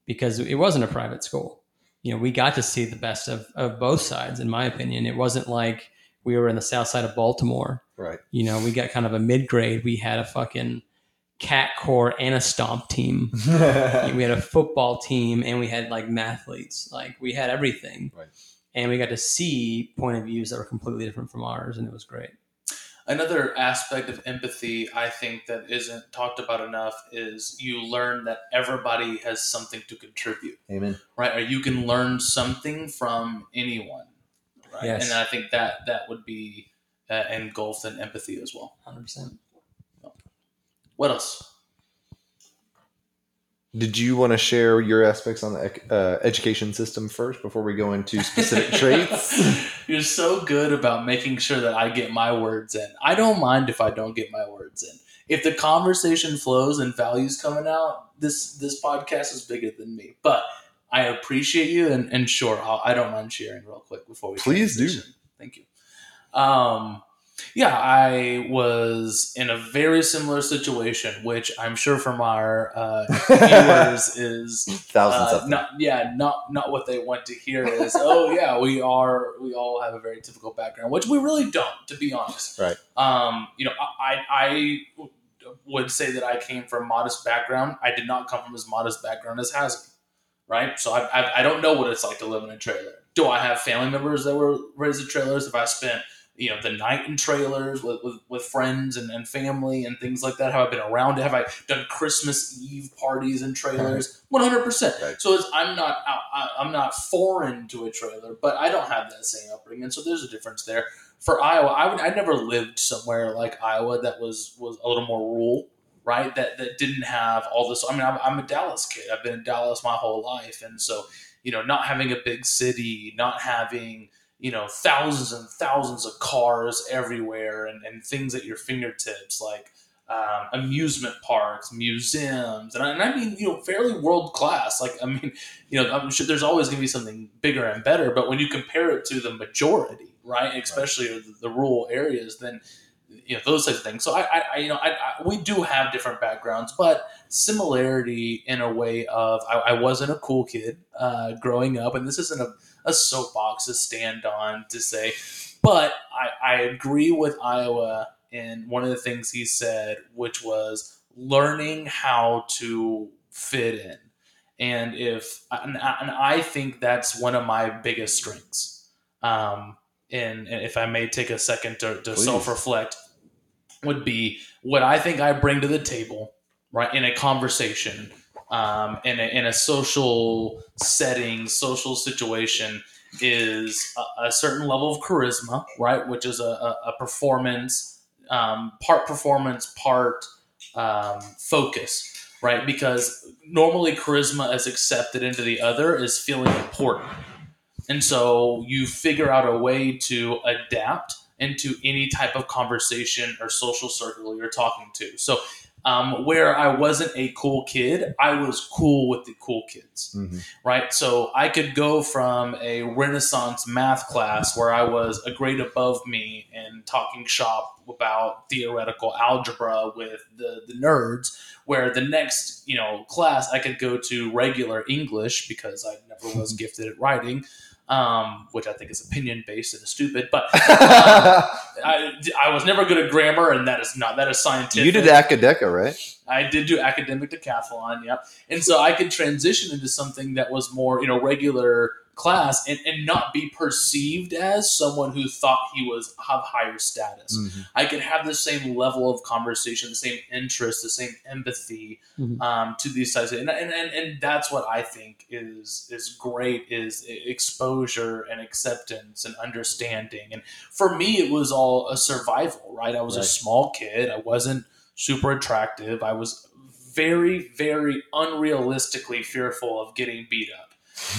because it wasn't a private school. You know, we got to see the best of, of both sides, in my opinion. It wasn't like we were in the south side of Baltimore Right. you know, we got kind of a mid grade. We had a fucking cat core and a stomp team. we had a football team and we had like mathletes. Like we had everything. Right. And we got to see point of views that were completely different from ours, and it was great. Another aspect of empathy I think that isn't talked about enough is you learn that everybody has something to contribute, Amen. right? Or you can learn something from anyone, right? Yes. And I think that that would be uh, engulfed in empathy as well. 100%. What else? Did you want to share your aspects on the uh, education system first before we go into specific traits? You're so good about making sure that I get my words in. I don't mind if I don't get my words in. If the conversation flows and values coming out, this this podcast is bigger than me. But I appreciate you, and, and sure, I'll, I don't mind sharing real quick before we Please do. Thank you. Um, yeah, I was in a very similar situation, which I'm sure from our uh, viewers is Thousands uh, of them. not yeah not not what they want to hear is oh yeah we are we all have a very typical background which we really don't to be honest. Right. um you know i i would say that i came from modest background. I did not come from as modest background as has right? So I, I i don't know what it's like to live in a trailer. Do i have family members that were raised in trailers? Have i spent you know the night in trailers with, with, with friends and, and family and things like that? Have i been around it? Have i done christmas eve parties in trailers? 100% Right. so it's, i'm not I, i'm not foreign to a trailer but i don't have that same upbringing so there's a difference there. For iowa i would i never lived somewhere like iowa that was was a little more rural right? That that didn't have all this i mean i'm, I'm a dallas kid. I've been in dallas my whole life and so you know, not having a big city, not having you know thousands and thousands of cars everywhere and, and things at your fingertips like um, amusement parks museums and I, and I mean you know fairly world class like i mean you know i'm sure there's always going to be something bigger and better but when you compare it to the majority right. especially the, the rural areas then you know those types of things. So i, I, I you know I, I, we do have different backgrounds but similarity in a way of i, I wasn't a cool kid uh, growing up and this isn't a a soapbox to stand on to say. But I, I agree with Iowa in one of the things he said, which was learning how to fit in. And if and I think that's one of my biggest strengths. Um, and, and if I may take a second to, to self reflect, would be what I think I bring to the table, right, in a conversation um, in, a, in a social setting, social situation, is a, a, certain level of charisma, right? Which is a, a, performance, um, part performance, part um, focus, right? Because normally charisma is accepted into the other is feeling important. And so you figure out a way to adapt into any type of conversation or social circle you're talking to. So um, where I wasn't a cool kid, I was cool with the cool kids, mm-hmm. right? So I could go from a Renaissance math class where I was a grade above me and talking shop about theoretical algebra with the, the nerds, where the next you know class I could go to regular English because I never was gifted at writing um, which I think is opinion based and stupid. But um, I, I was never good at grammar, and that is not that is scientific. You did Acadeca, right? I did do academic decathlon, yeah, and so I could transition into something that was more, you know, regular class and, and not be perceived as someone who thought he was of higher status. Mm-hmm. I could have the same level of conversation, the same interest, the same empathy mm-hmm. um, to these sides, and, and, and and that's what I think is is great is exposure and acceptance and understanding. And for me, it was all a survival. Right, I was right. a small kid. I wasn't super attractive. I was very, very unrealistically fearful of getting beat up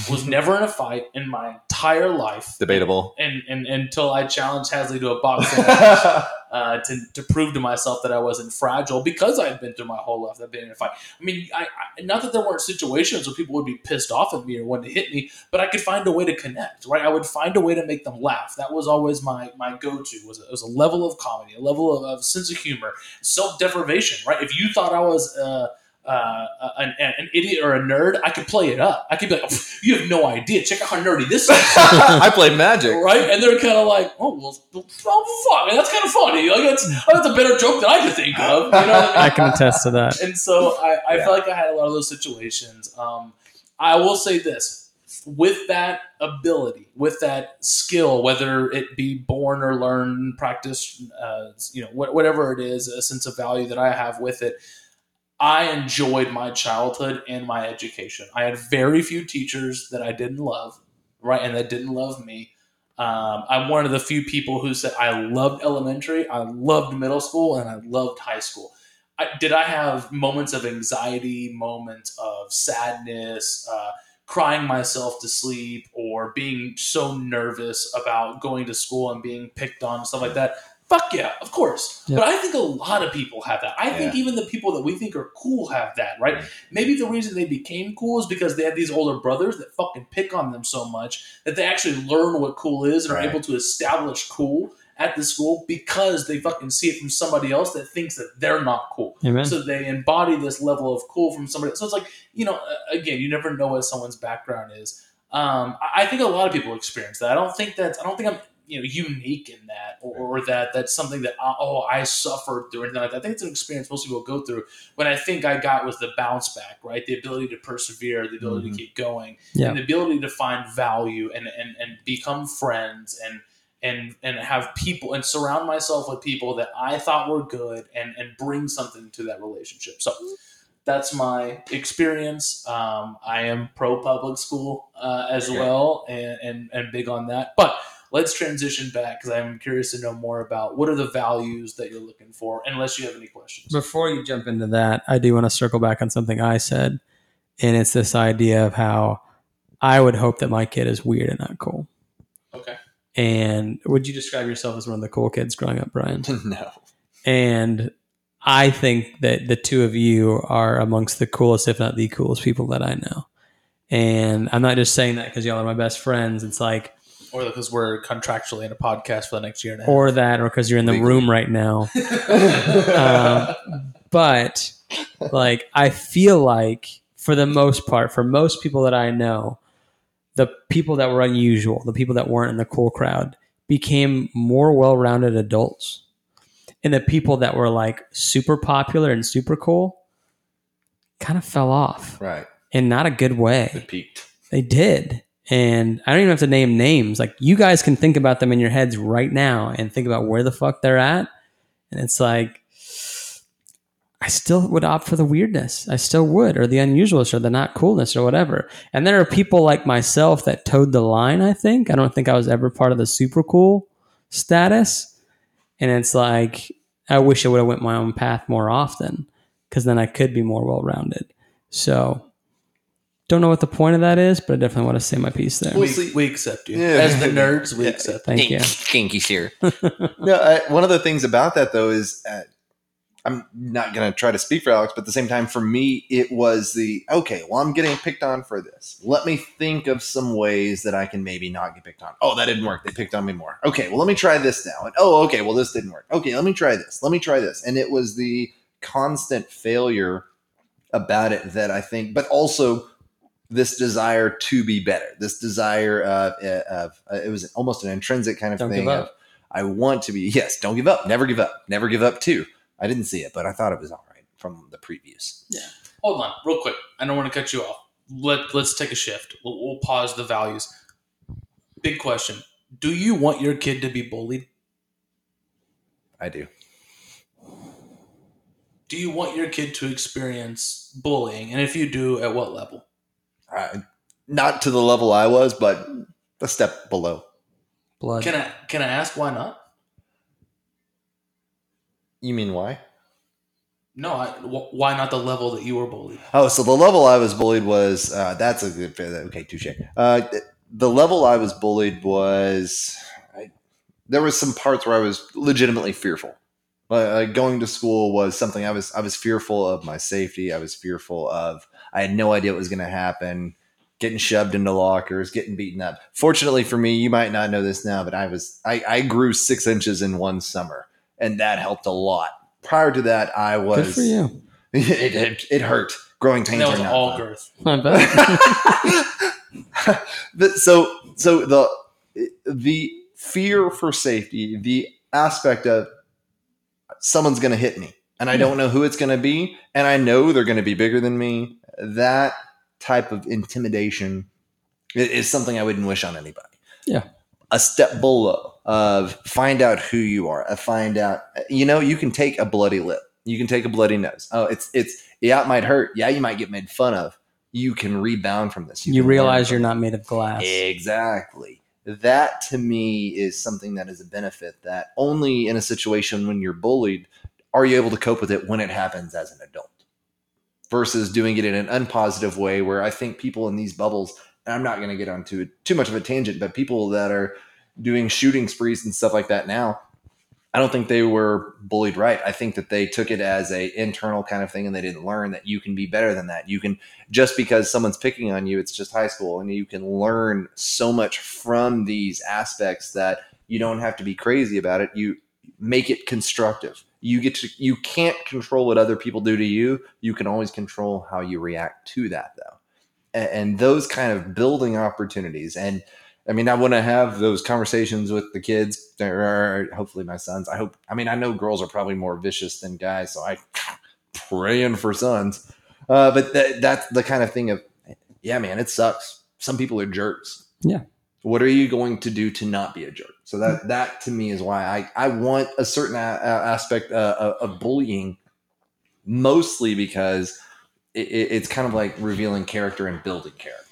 was never in a fight in my entire life. Debatable. And, and, and until I challenged Hasley to a boxing match uh, to, to prove to myself that I wasn't fragile because I had been through my whole life. I've been in a fight. I mean, I, I, not that there weren't situations where people would be pissed off at me or want to hit me, but I could find a way to connect. Right? I would find a way to make them laugh. That was always my my go to. Was was a level of comedy, a level of, of sense of humor, self deprivation. Right? If you thought I was uh, uh, an, an, idiot or a nerd, I could play it up. I could be like, oh, "You have no idea. Check out how nerdy this is." I play Magic, right? And they're kind of like, "Oh well, oh, fuck, that's kind of funny. Like that's oh, that's a better joke than I could think of." You know, I, mean? I, can attest to that. And so I, I yeah. feel like I had a lot of those situations. Um, I will say this: with that ability, with that skill, whether it be born or learned, practice, uh, you know, whatever it is, a sense of value that I have with it I enjoyed my childhood and my education. I had very few teachers that I didn't love, right, and that didn't love me. Um, I'm one of the few people who said I loved elementary, I loved middle school, and I loved high school. I, did I have moments of anxiety, moments of sadness, uh, crying myself to sleep, or being so nervous about going to school and being picked on, stuff like that? Fuck yeah, of course. Yep. But I think a lot of people have that. I yeah. think even the people that we think are cool have that, right? Maybe the reason they became cool is because they had these older brothers that fucking pick on them so much that they actually learn what cool is and right. are able to establish cool at the school because they fucking see it from somebody else that thinks that they're not cool. Amen. So they embody this level of cool from somebody else. So it's like, you know, again, you never know what someone's background is. Um, I think a lot of people experience that. I don't think that's, I don't think I'm you know unique in that or, or that that's something that I, uh, oh I suffered through anything like that. I think it's an experience most people go through. What I think I got was the bounce back, right? The ability to persevere, the ability mm-hmm. to keep going, yeah. and the ability to find value and, and and become friends and and and have people and surround myself with people that I thought were good and and bring something to that relationship. So that's my experience. Um, I am pro public school uh, as okay. well and, and and big on that, but let's transition back because I'm curious to know more about what are the values that you're looking for, unless you have any questions. Before you jump into that, I do want to circle back on something I said, and it's this idea of how I would hope that my kid is weird and not cool. Okay. And would you describe yourself as one of the cool kids growing up, Brian? no. And I think that the two of you are amongst the coolest, if not the coolest people that I know. And I'm not just saying that because y'all are my best friends. It's like, Or because we're contractually in a podcast for the next year and a half. or that, or because you're in the Legally. room right now. Um, but like, I feel like for the most part, for most people that I know, the people that were unusual, the people that weren't in the cool crowd, became more well-rounded adults, and the people that were like super popular and super cool kind of fell off Right. in not a good way. It peaked. They did. And I don't even have to name names. Like you guys can think about them in your heads right now and think about where the fuck they're at. And it's like I still would opt for the weirdness. I still would, or the unusualness, or the not coolness, or whatever. And there are people like myself that toed the line, I think. I don't think I was ever part of the super cool status. And it's like I wish I would have went my own path more often because then I could be more well rounded. So don't know what the point of that is, but I definitely want to say my piece there. We, we accept you. Yeah. As the nerds, we Yeah. accept Thank you. Kinky sir. no, I, one of the things about that though is uh, I'm not going to try to speak for Alex, but at the same time, for me, it was the okay. Well, I'm getting picked on for this. Let me think of some ways that I can maybe not get picked on. Oh, that didn't work. They picked on me more. Okay, well, let me try this now. And oh, okay, well, this didn't work. Okay, let me try this. Let me try this. And it was the constant failure about it that I think, but also this desire to be better. This desire of, of uh, it was almost an intrinsic kind of Don't thing. Of, I want to be yes. Don't give up. Never give up. Never give up. Too. I didn't see it, but I thought it was all right from the previews. Yeah. Hold on, real quick. I don't want to cut you off. Let Let's take a shift. We'll, we'll pause the values. Big question: Do you want your kid to be bullied? I do. Do you want your kid to experience bullying? And if you do, at what level? I, not to the level I was, but a step below. Blood. Can I Can I ask why not? You mean why? No, I, wh- why not the level that you were bullied? Oh, so the level I was bullied was uh, that's a good okay, touche. Uh, the level I was bullied was I, there was some parts where I was legitimately fearful. Uh, going to school was something I was I was fearful of my safety. I was fearful of I had no idea what was going to happen. Getting shoved into lockers, getting beaten up. Fortunately for me, you might not know this now, but I was I, I grew six inches in one summer, and that helped a lot. Prior to that, I was Good for you. it, it, it hurt. Growing And pains that was not all fun. girth. I bet. But so so the the fear for safety, the aspect of someone's going to hit me, and I don't know who it's going to be, and I know they're going to be bigger than me. That type of intimidation is something I wouldn't wish on anybody. Yeah. A step below of find out who you are. uh, Find out, you know, you can take a bloody lip. You can take a bloody nose. Oh, it's it's yeah, it might hurt. Yeah, you might get made fun of. You can rebound from this. you learn realize you're not made of glass. Exactly. That to me is something that is a benefit that only in a situation when you're bullied are you able to cope with it when it happens as an adult versus doing it in an unpositive way where I think people in these bubbles, and I'm not going to get onto it too much of a tangent, but people that are doing shooting sprees and stuff like that now, I don't think they were bullied right. I think that they took it as a internal kind of thing and they didn't learn that you can be better than that. You can just because someone's picking on you, it's just high school and you can learn so much from these aspects that you don't have to be crazy about it. You make it constructive. You get to you can't control what other people do to you. You can always control how you react to that though. And, and those kind of building opportunities and I mean, I want to have those conversations with the kids, or hopefully my sons. I hope. I mean, I know girls are probably more vicious than guys, so I praying for sons. Uh, but that, that's the kind of thing of, yeah, man, it sucks. Some people are jerks. Yeah. What are you going to do to not be a jerk? So that that to me is why I I want a certain a, a- aspect uh, of bullying, mostly because it, it- it's kind of like revealing character and building character.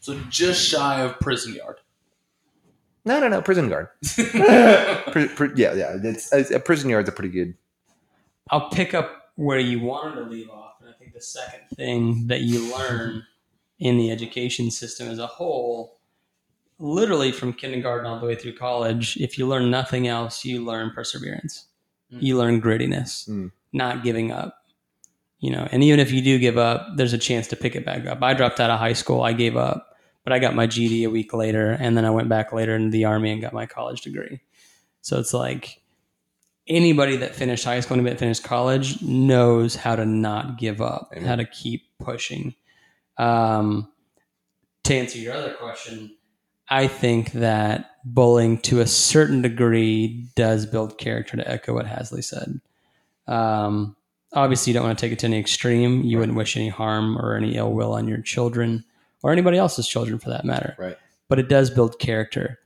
So just shy of prison yard. No, no, no, prison guard. Pri- pri- yeah, yeah. It's, a prison yard's a pretty good. I'll pick up where you wanted to leave off. And I think the second thing that you learn in the education system as a whole, literally from kindergarten all the way through college, if you learn nothing else, you learn perseverance. Mm. You learn grittiness, Mm. not giving up. You know, and even if you do give up, there's a chance to pick it back up. I dropped out of high school, I gave up, but I got my GED a week later, and then I went back later into the army and got my college degree. So it's like anybody that finished high school, anybody that finished college knows how to not give up, Amen. how to keep pushing. Um, to answer your other question, I think that bullying to a certain degree does build character to echo what Hasley said. Um, obviously, you don't want to take it to any extreme. You wouldn't wish any harm or any ill will on your children or anybody else's children for that matter. Right. But it does build character.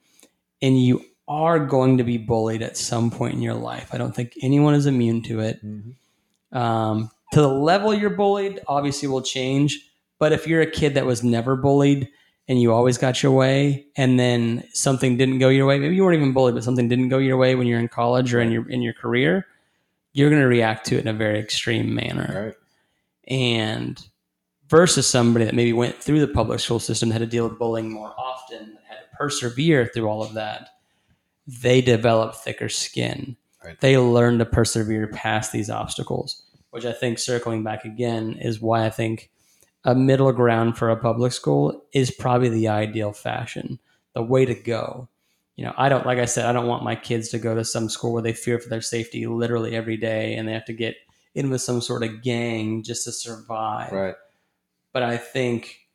And you are going to be bullied at some point in your life. I don't think anyone is immune to it. Um, to the level you're bullied, obviously will change. But if you're a kid that was never bullied and you always got your way, and then something didn't go your way, maybe you weren't even bullied, but something didn't go your way when you're in college or in your in your career, you're going to react to it in a very extreme manner. Right. And versus somebody that maybe went through the public school system, had to deal with bullying more often, had to persevere through all of that, they develop thicker skin. Right. They learn to persevere past these obstacles, which I think, circling back again, is why I think a middle ground for a public school is probably the ideal fashion, the way to go. You know, I don't, like I said, I don't want my kids to go to some school where they fear for their safety literally every day and they have to get in with some sort of gang just to survive Right. but I think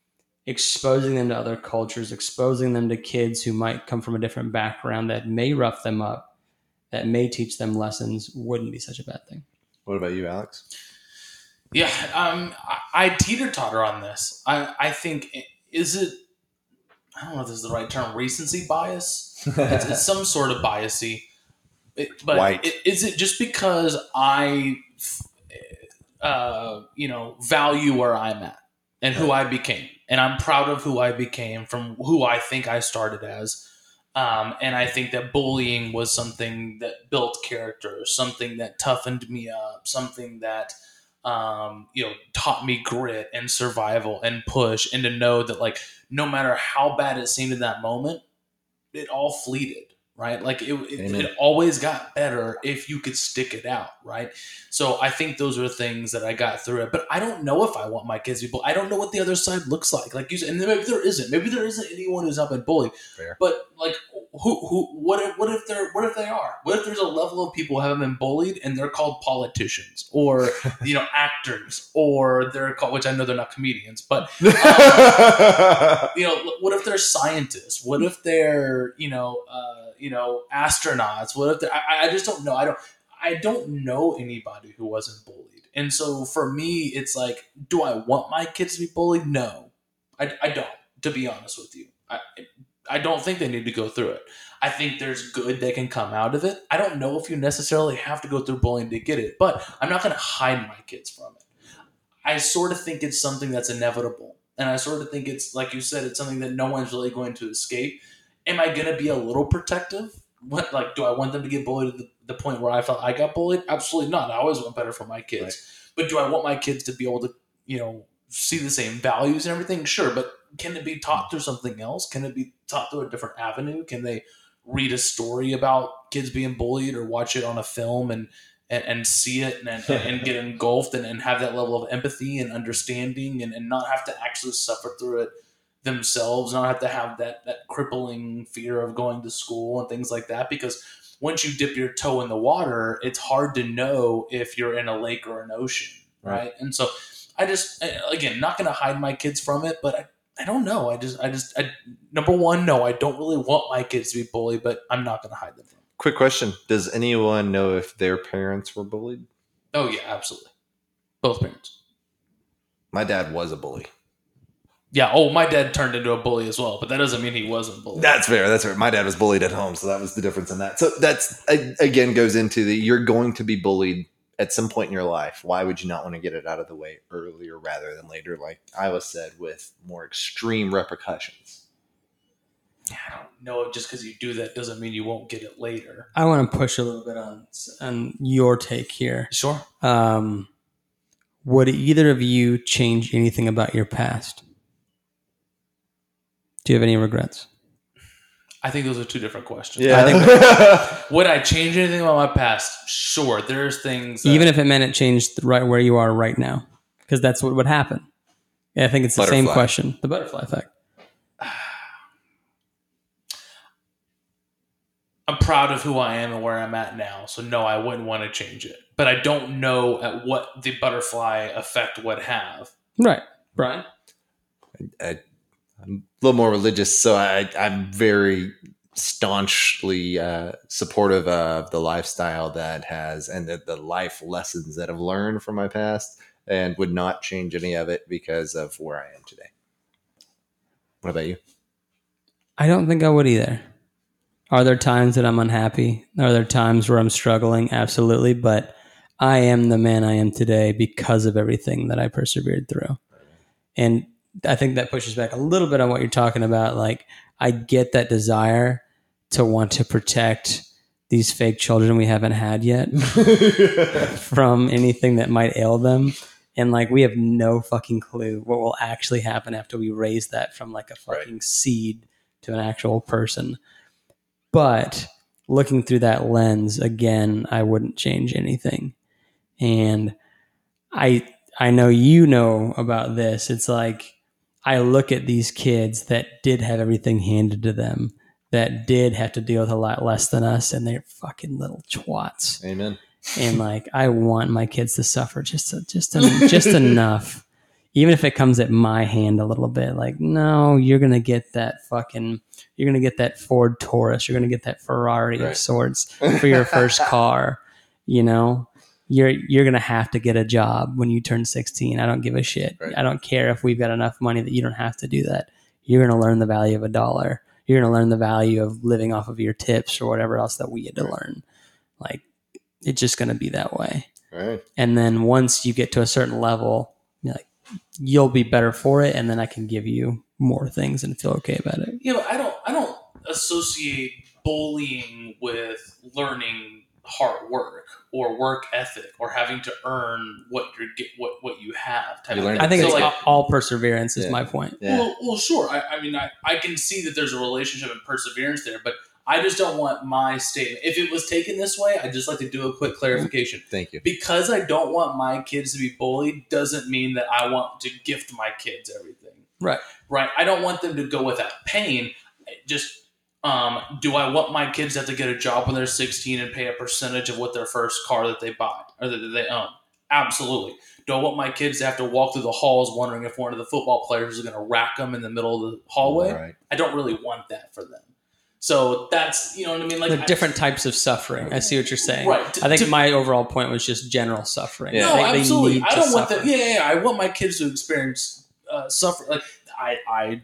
exposing them to other cultures, exposing them to kids who might come from a different background that may rough them up, that may teach them lessons, wouldn't be such a bad thing. What about you, Alex? Yeah, um, I, I teeter totter on this. I, I think is it. I don't know if this is the right term. Recency bias. It's, it's some sort of biasy. It, but White. i- is it just because I, uh, you know, value where I'm at and who I became, and I'm proud of who I became from who I think I started as. Um, and I think that bullying was something that built character, something that toughened me up, something that um, you know taught me grit and survival and push, and to know that like no matter how bad it seemed in that moment, it all fleeted, right? Like it, it, it always got better if you could stick it out, right? So I think those are things that I got through it. But I don't know if I want my kids to be bullied. I don't know what the other side looks like. Like you said, and maybe there isn't. Maybe there isn't anyone who's not been bullied. Fair. But like, who, who, what if, what if they're, what if they are? What if there's a level of people who haven't been bullied and they're called politicians or you know actors or they're called, which I know they're not comedians, but you know, what if they're scientists? What if they're, you know, uh, you know, astronauts? What if they're, I, I just don't know. I don't, I don't know anybody who wasn't bullied. And so for me, it's like, do I want my kids to be bullied? No, I, I don't, to be honest with you. I, I don't think they need to go through it. I think there's good that can come out of it. I don't know if you necessarily have to go through bullying to get it, but I'm not going to hide my kids from it. I sort of think it's something that's inevitable. And I sort of think it's, like you said, it's something that no one's really going to escape. Am I going to be a little protective? What, like, do I want them to get bullied to the, the point where I felt I got bullied? Absolutely not. I always want better for my kids. Right. But do I want my kids to be able to, you know, see the same values and everything? Sure. But can it be taught through something else? Can it be taught through a different avenue? Can they read a story about kids being bullied or watch it on a film and and, and see it and, and, and get engulfed and, and have that level of empathy and understanding and, and not have to actually suffer through it themselves, not have to have that, that crippling fear of going to school and things like that. Because once you dip your toe in the water, it's hard to know if you're in a lake or an ocean, right? Right. And so I just, again, not going to hide my kids from it, but I, I don't know. I just, I just, I, number one, no, I don't really want my kids to be bullied, but I'm not going to hide them from. Quick question: Does anyone know if their parents were bullied? Oh, yeah, absolutely. Both parents. My dad was a bully. Yeah. Oh, my dad turned into a bully as well, but that doesn't mean he wasn't bullied. That's fair. That's fair. My dad was bullied at home, so that was the difference in that. So that's again goes into the you're going to be bullied at some point in your life. Why would you not want to get it out of the way earlier rather than later? Like I was said, with more extreme repercussions. I don't know. Just because you do that doesn't mean you won't get it later. I want to push a little bit on on your take here. Sure. Um, would either of you change anything about your past? Do you have any regrets? I think those are two different questions. Yeah. I think, Would I change anything about my past? Sure. There's things. That, Even if it meant it changed right where you are right now, because that's what would happen. Yeah, I think it's the same question. The butterfly effect. I'm proud of who I am and where I'm at now. So no, I wouldn't want to change it. But I don't know at what the butterfly effect would have. Right, Brian. I, I'm a little more religious, so I, I'm very staunchly uh, supportive of the lifestyle that has and the, the life lessons that I've learned from my past, and would not change any of it because of where I am today. What about you? I don't think I would either. Are there times that I'm unhappy? Are there times where I'm struggling? Absolutely. But I am the man I am today because of everything that I persevered through. And I think that pushes back a little bit on what you're talking about. Like, I get that desire to want to protect these fake children we haven't had yet from anything that might ail them. And like, we have no fucking clue what will actually happen after we raise that from like a Right. fucking seed to an actual person. But looking through that lens again, I wouldn't change anything. And I I know you know about this. It's like I look at these kids that did have everything handed to them, that did have to deal with a lot less than us, and they're fucking little twats. Amen. And like I want my kids to suffer just just just enough. Even if it comes at my hand a little bit, like, no, you're gonna get that fucking you're gonna get that Ford Taurus, you're gonna get that Ferrari of sorts for your first car. You know, you're you're gonna have to get a job when you turn 16. I don't give a shit. Right. I don't care if we've got enough money that you don't have to do that. You're gonna learn the value of a dollar. You're gonna learn the value of living off of your tips or whatever else that we had to Right. learn. Like, it's just gonna be that way. All right. And then once you get to a certain level, you're like you'll be better for it, and then I can give you more things and feel okay about it. Yeah, but I don't. I don't associate bullying with learning hard work or work ethic or having to earn what you get what what you have. Type You of thing. I think So, it's like, all, all perseverance is Yeah. my point. Yeah. Well, well, sure. I, I mean, I, I can see that there's a relationship and perseverance there, but I just don't want my statement. If it was taken this way, I'd just like to do a quick mm-hmm. clarification. Thank you. Because I don't want my kids to be bullied doesn't mean that I want to gift my kids everything. Right. Right. I don't want them to go without pain. Just um, do I want my kids to have to get a job when they're 16 and pay a percentage of what their first car that they buy or that they own? Absolutely. Do I want my kids to have to walk through the halls wondering if one of the football players is going to rack them in the middle of the hallway? Right. I don't really want that for them. So that's you know what I mean. Like the I- different types of suffering. I see what you're saying. Right. I think To- my overall point was just general suffering. Yeah. No, They- they absolutely. need I don't want that. Yeah, yeah, yeah, I want my kids to experience uh, suffer. Like I, I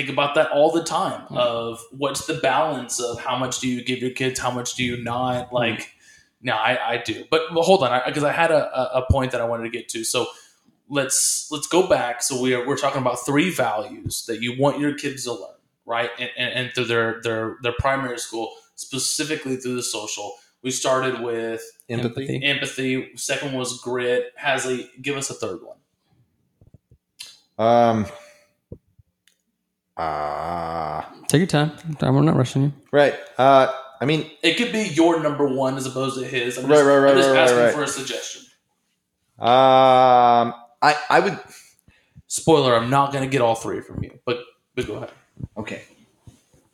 think about that all the time. Mm. Of what's the balance of how much do you give your kids, how much do you not? Like, no, I, I do. But well, hold on, because I, had a, a, a point that I wanted to get to. So let's let's go back. So we are we're talking about three values that you want your kids to learn, right? And, and, and through their their their primary school, specifically through the social. We started with Empathy. empathy. Second was grit. Hasley, give us a third one. Um. Ah. Take your time. I'm not rushing you. right. Uh. I mean, It could be your number one as opposed to his. I'm Right, just, right, right, I'm just right, right, asking right. for a suggestion. um. I I would. Spoiler: I'm not going to get all three from you, but but go ahead. Okay.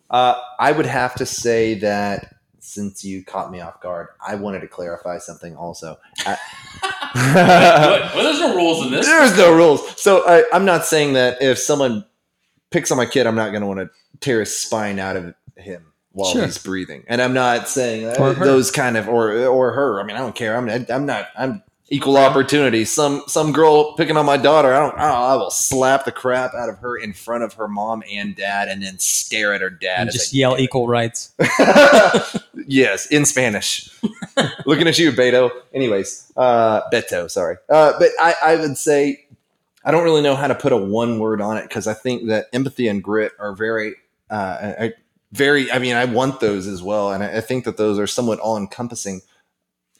Uh, I would have to say that since you caught me off guard, I wanted to clarify something also. I- Well, there's no rules in this. There's no rules. So I, I'm not saying that if someone picks on my kid, I'm not going to want to tear his spine out of him while Sure. he's breathing. And I'm not saying her. those kind of or or her. I mean, I don't care. I'm I'm not. I'm equal opportunity. Some some girl picking on my daughter. I don't. I, will slap the crap out of her in front of her mom and dad, and then stare at her dad And just yell equal rights. yes, in Spanish. Looking at you, Beto. Anyways, uh, Beto, sorry. Uh, but I, I would say I don't really know how to put a one word on it because I think that empathy and grit are very, uh, I, very. I mean, I want those as well, and I, I think that those are somewhat all encompassing.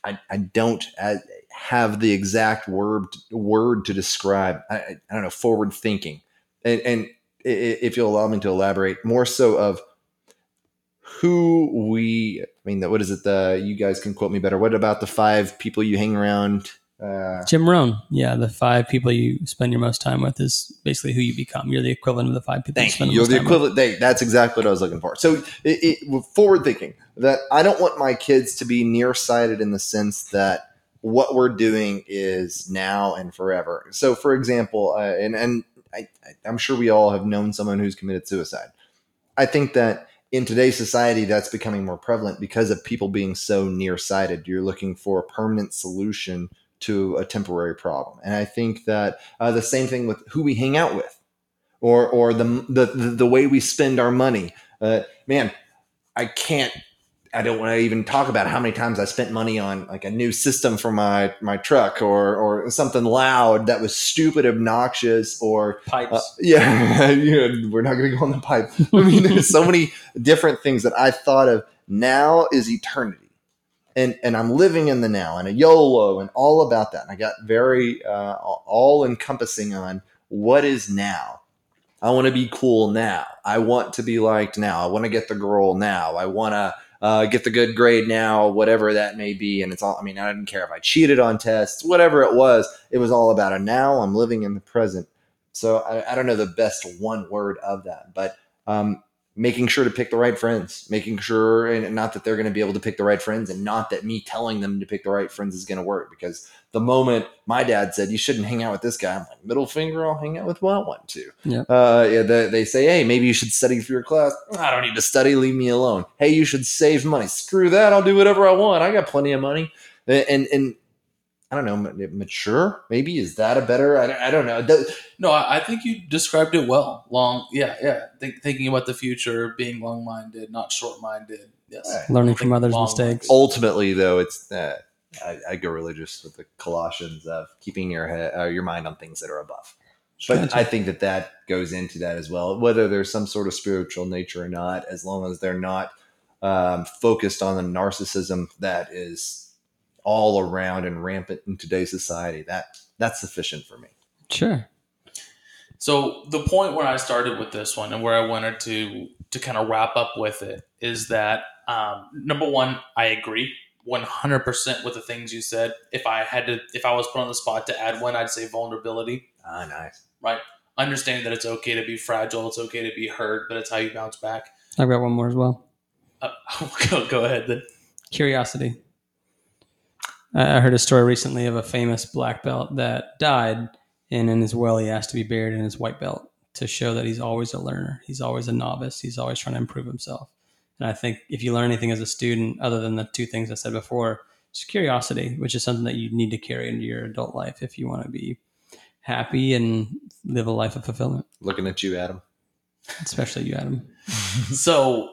I, I don't uh, have the exact word word to describe. I, I I don't know forward thinking, and, and i- i- if you'll allow me to elaborate, more so of who we. I mean, what is it? The you guys can quote me better. What about the five people you hang around? Uh, Jim Rohn. Yeah, the five people you spend your most time with is basically who you become. You're the equivalent of the five people you Thank spend you. the You're most the time with. equivalent. They, that's exactly what I was looking for. So, it, it, forward thinking that I don't want my kids to be nearsighted in the sense that what we're doing is now and forever. So, for example, uh, and and I, I- I'm sure we all have known someone who's committed suicide. I think that in today's society, that's becoming more prevalent because of people being so nearsighted. You're looking for a permanent solution to a temporary problem, and I think that uh, the same thing with who we hang out with or or the the the way we spend our money. Uh, man, I can't. I don't want to even talk about how many times I spent money on like a new system for my my truck or or something loud that was stupid, obnoxious, or Pipes. uh, yeah, you know, we're not going to go on the pipe. I mean, there's so many different things that I thought of. Now is eternity, and and I'm living in the now and a YOLO and all about that. And I got very uh, all encompassing on what is now. I want to be cool now. I want to be liked now. I want to get the girl now. I want to uh, get the good grade now, whatever that may be. And it's all, I mean, I didn't care if I cheated on tests, whatever it was. It was all about a now. I'm living in the present. So I, I don't know the best one word of that, but um, making sure to pick the right friends, making sure, and not that they're going to be able to pick the right friends, and not that me telling them to pick the right friends is going to work. Because the moment my dad said you shouldn't hang out with this guy, I'm like, middle finger, I'll hang out with who I want to. Yeah. Uh, yeah. They, they say, hey, maybe you should study for your class. I don't need to study. Leave me alone. Hey, you should save money. Screw that. I'll do whatever I want. I got plenty of money. And and I don't know, mature. Maybe is that a better? I, don't- I don't know. Th- No, I, I think you described it well. Long, yeah, yeah. Think, thinking about the future, being long-minded, not short-minded. Yes, Right. Learning from others' mistakes. ultimately though it's uh, I, I go religious with the colossians of keeping your head uh, your mind on things that are above but Gotcha. i think that that goes into that as well whether there's some sort of spiritual nature or not as long as they're not um, focused on the narcissism that is all around and rampant in today's society that that's sufficient for me Sure. So the point where I started with this one and where I wanted to to kind of wrap up with it is that um, number one, I agree 100% with the things you said. If I had to, if I was put on the spot to add one, I'd say vulnerability. ah nice Right? Understand that it's okay to be fragile, it's okay to be hurt, but it's how you bounce back. I've got one more as well. Uh, go, go ahead then. Curiosity. I I heard a story recently of a famous black belt that died, and in his will, he asked to be buried in his white belt to show that he's always a learner. He's always a novice. He's always trying to improve himself. And I think if you learn anything as a student, other than the two things I said before, it's curiosity, which is something that you need to carry into your adult life if you want to be happy and live a life of fulfillment, looking at you adam especially you, Adam. So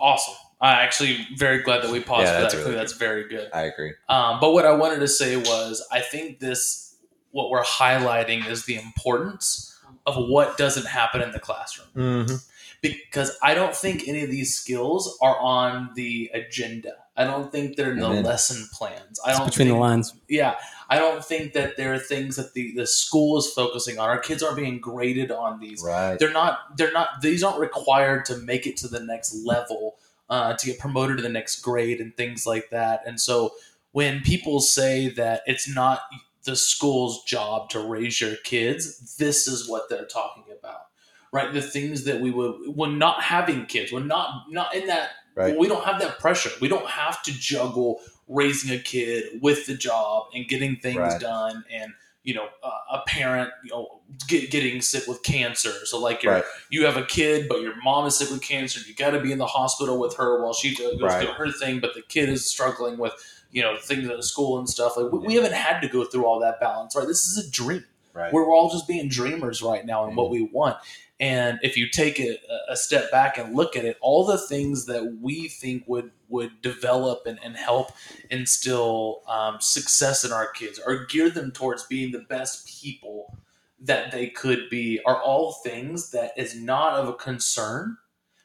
awesome. I actually very glad that we paused Yeah, for that's that. really That's very good. i agree Um, but what I wanted to say was, I think this, what we're highlighting is the importance of what doesn't happen in the classroom. mm-hmm. Because I don't think any of these skills are on the agenda. I don't think they're in the Amen. lesson plans. I don't between think, the lines. Yeah, I don't think that there are things that the, the school is focusing on. Our kids aren't being graded on these right they're not they're not these aren't required to make it to the next level uh, to get promoted to the next grade and things like that and so when people say that it's not the school's job to raise your kids this is what they're talking about right the things that we would when not having kids when not not in that Right. we don't have that pressure we don't have to juggle raising a kid with the job and getting things Right. done and you know uh, a parent you know get, getting sick with cancer so like you're right you have a kid, but your mom is sick with cancer. You got to be in the hospital with her while she goes Right. through her thing. But the kid is struggling with you know things at school and stuff. Like we, we haven't had to go through all that balance, right? This is a dream. right We're all just being dreamers right now and what we want. And if you take a- a step back and look at it, all the things that we think would would develop and, and help instill um, success in our kids or gear them towards being the best people that they could be are all things that is not of a concern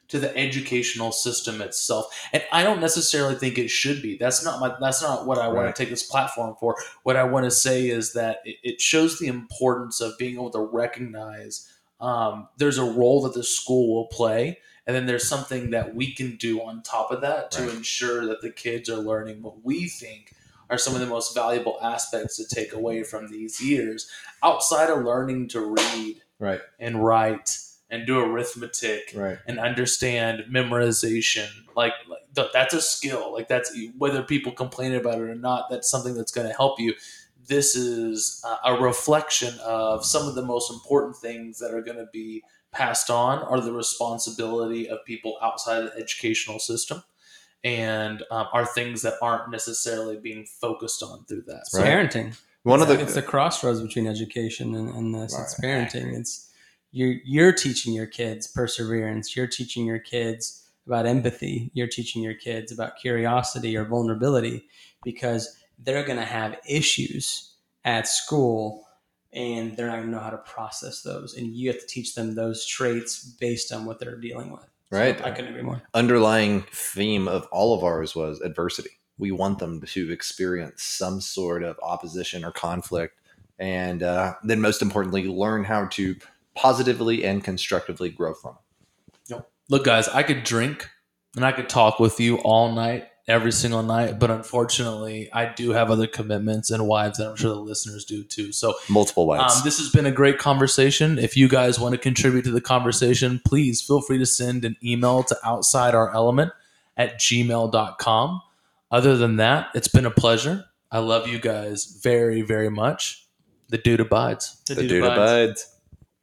to the educational system itself. And i don't necessarily think it should be. That's not my that's not what i want to take this platform for. What i want to say is that it, it shows the importance of being able to recognize um, there's a role that the school will play, and then there's something that we can do on top of that to Right. ensure that the kids are learning what we think are some of the most valuable aspects to take away from these years outside of learning to read Right. and write and do arithmetic Right. and understand memorization like, like that's a skill like that's whether people complain about it or not that's something that's going to help you this is uh, a reflection of some of the most important things that are going to be passed on are the responsibility of people outside of the educational system and um, are things that aren't necessarily being focused on through that It's Right. parenting. One of the it's the crossroads between education and, and this. It's parenting. It's you're you're teaching your kids perseverance. You're teaching your kids about empathy. You're teaching your kids about curiosity or vulnerability because they're going to have issues at school and they're not going to know how to process those. And you have to teach them those traits based on what they're dealing with. So Right. I couldn't agree more. underlying theme of all of ours was adversity. We want them to experience some sort of opposition or conflict, and uh, then most importantly, learn how to positively and constructively grow from it. Look, guys, I could drink and I could talk with you all night, every single night, but unfortunately, I do have other commitments and wives, and I'm sure the listeners do too. So, Multiple wives. um, this has been a great conversation. If you guys want to contribute to the conversation, please feel free to send an email to outside our element at gmail.com. Other than that, it's been a pleasure. I love you guys very, very much. The dude abides. the dude abides.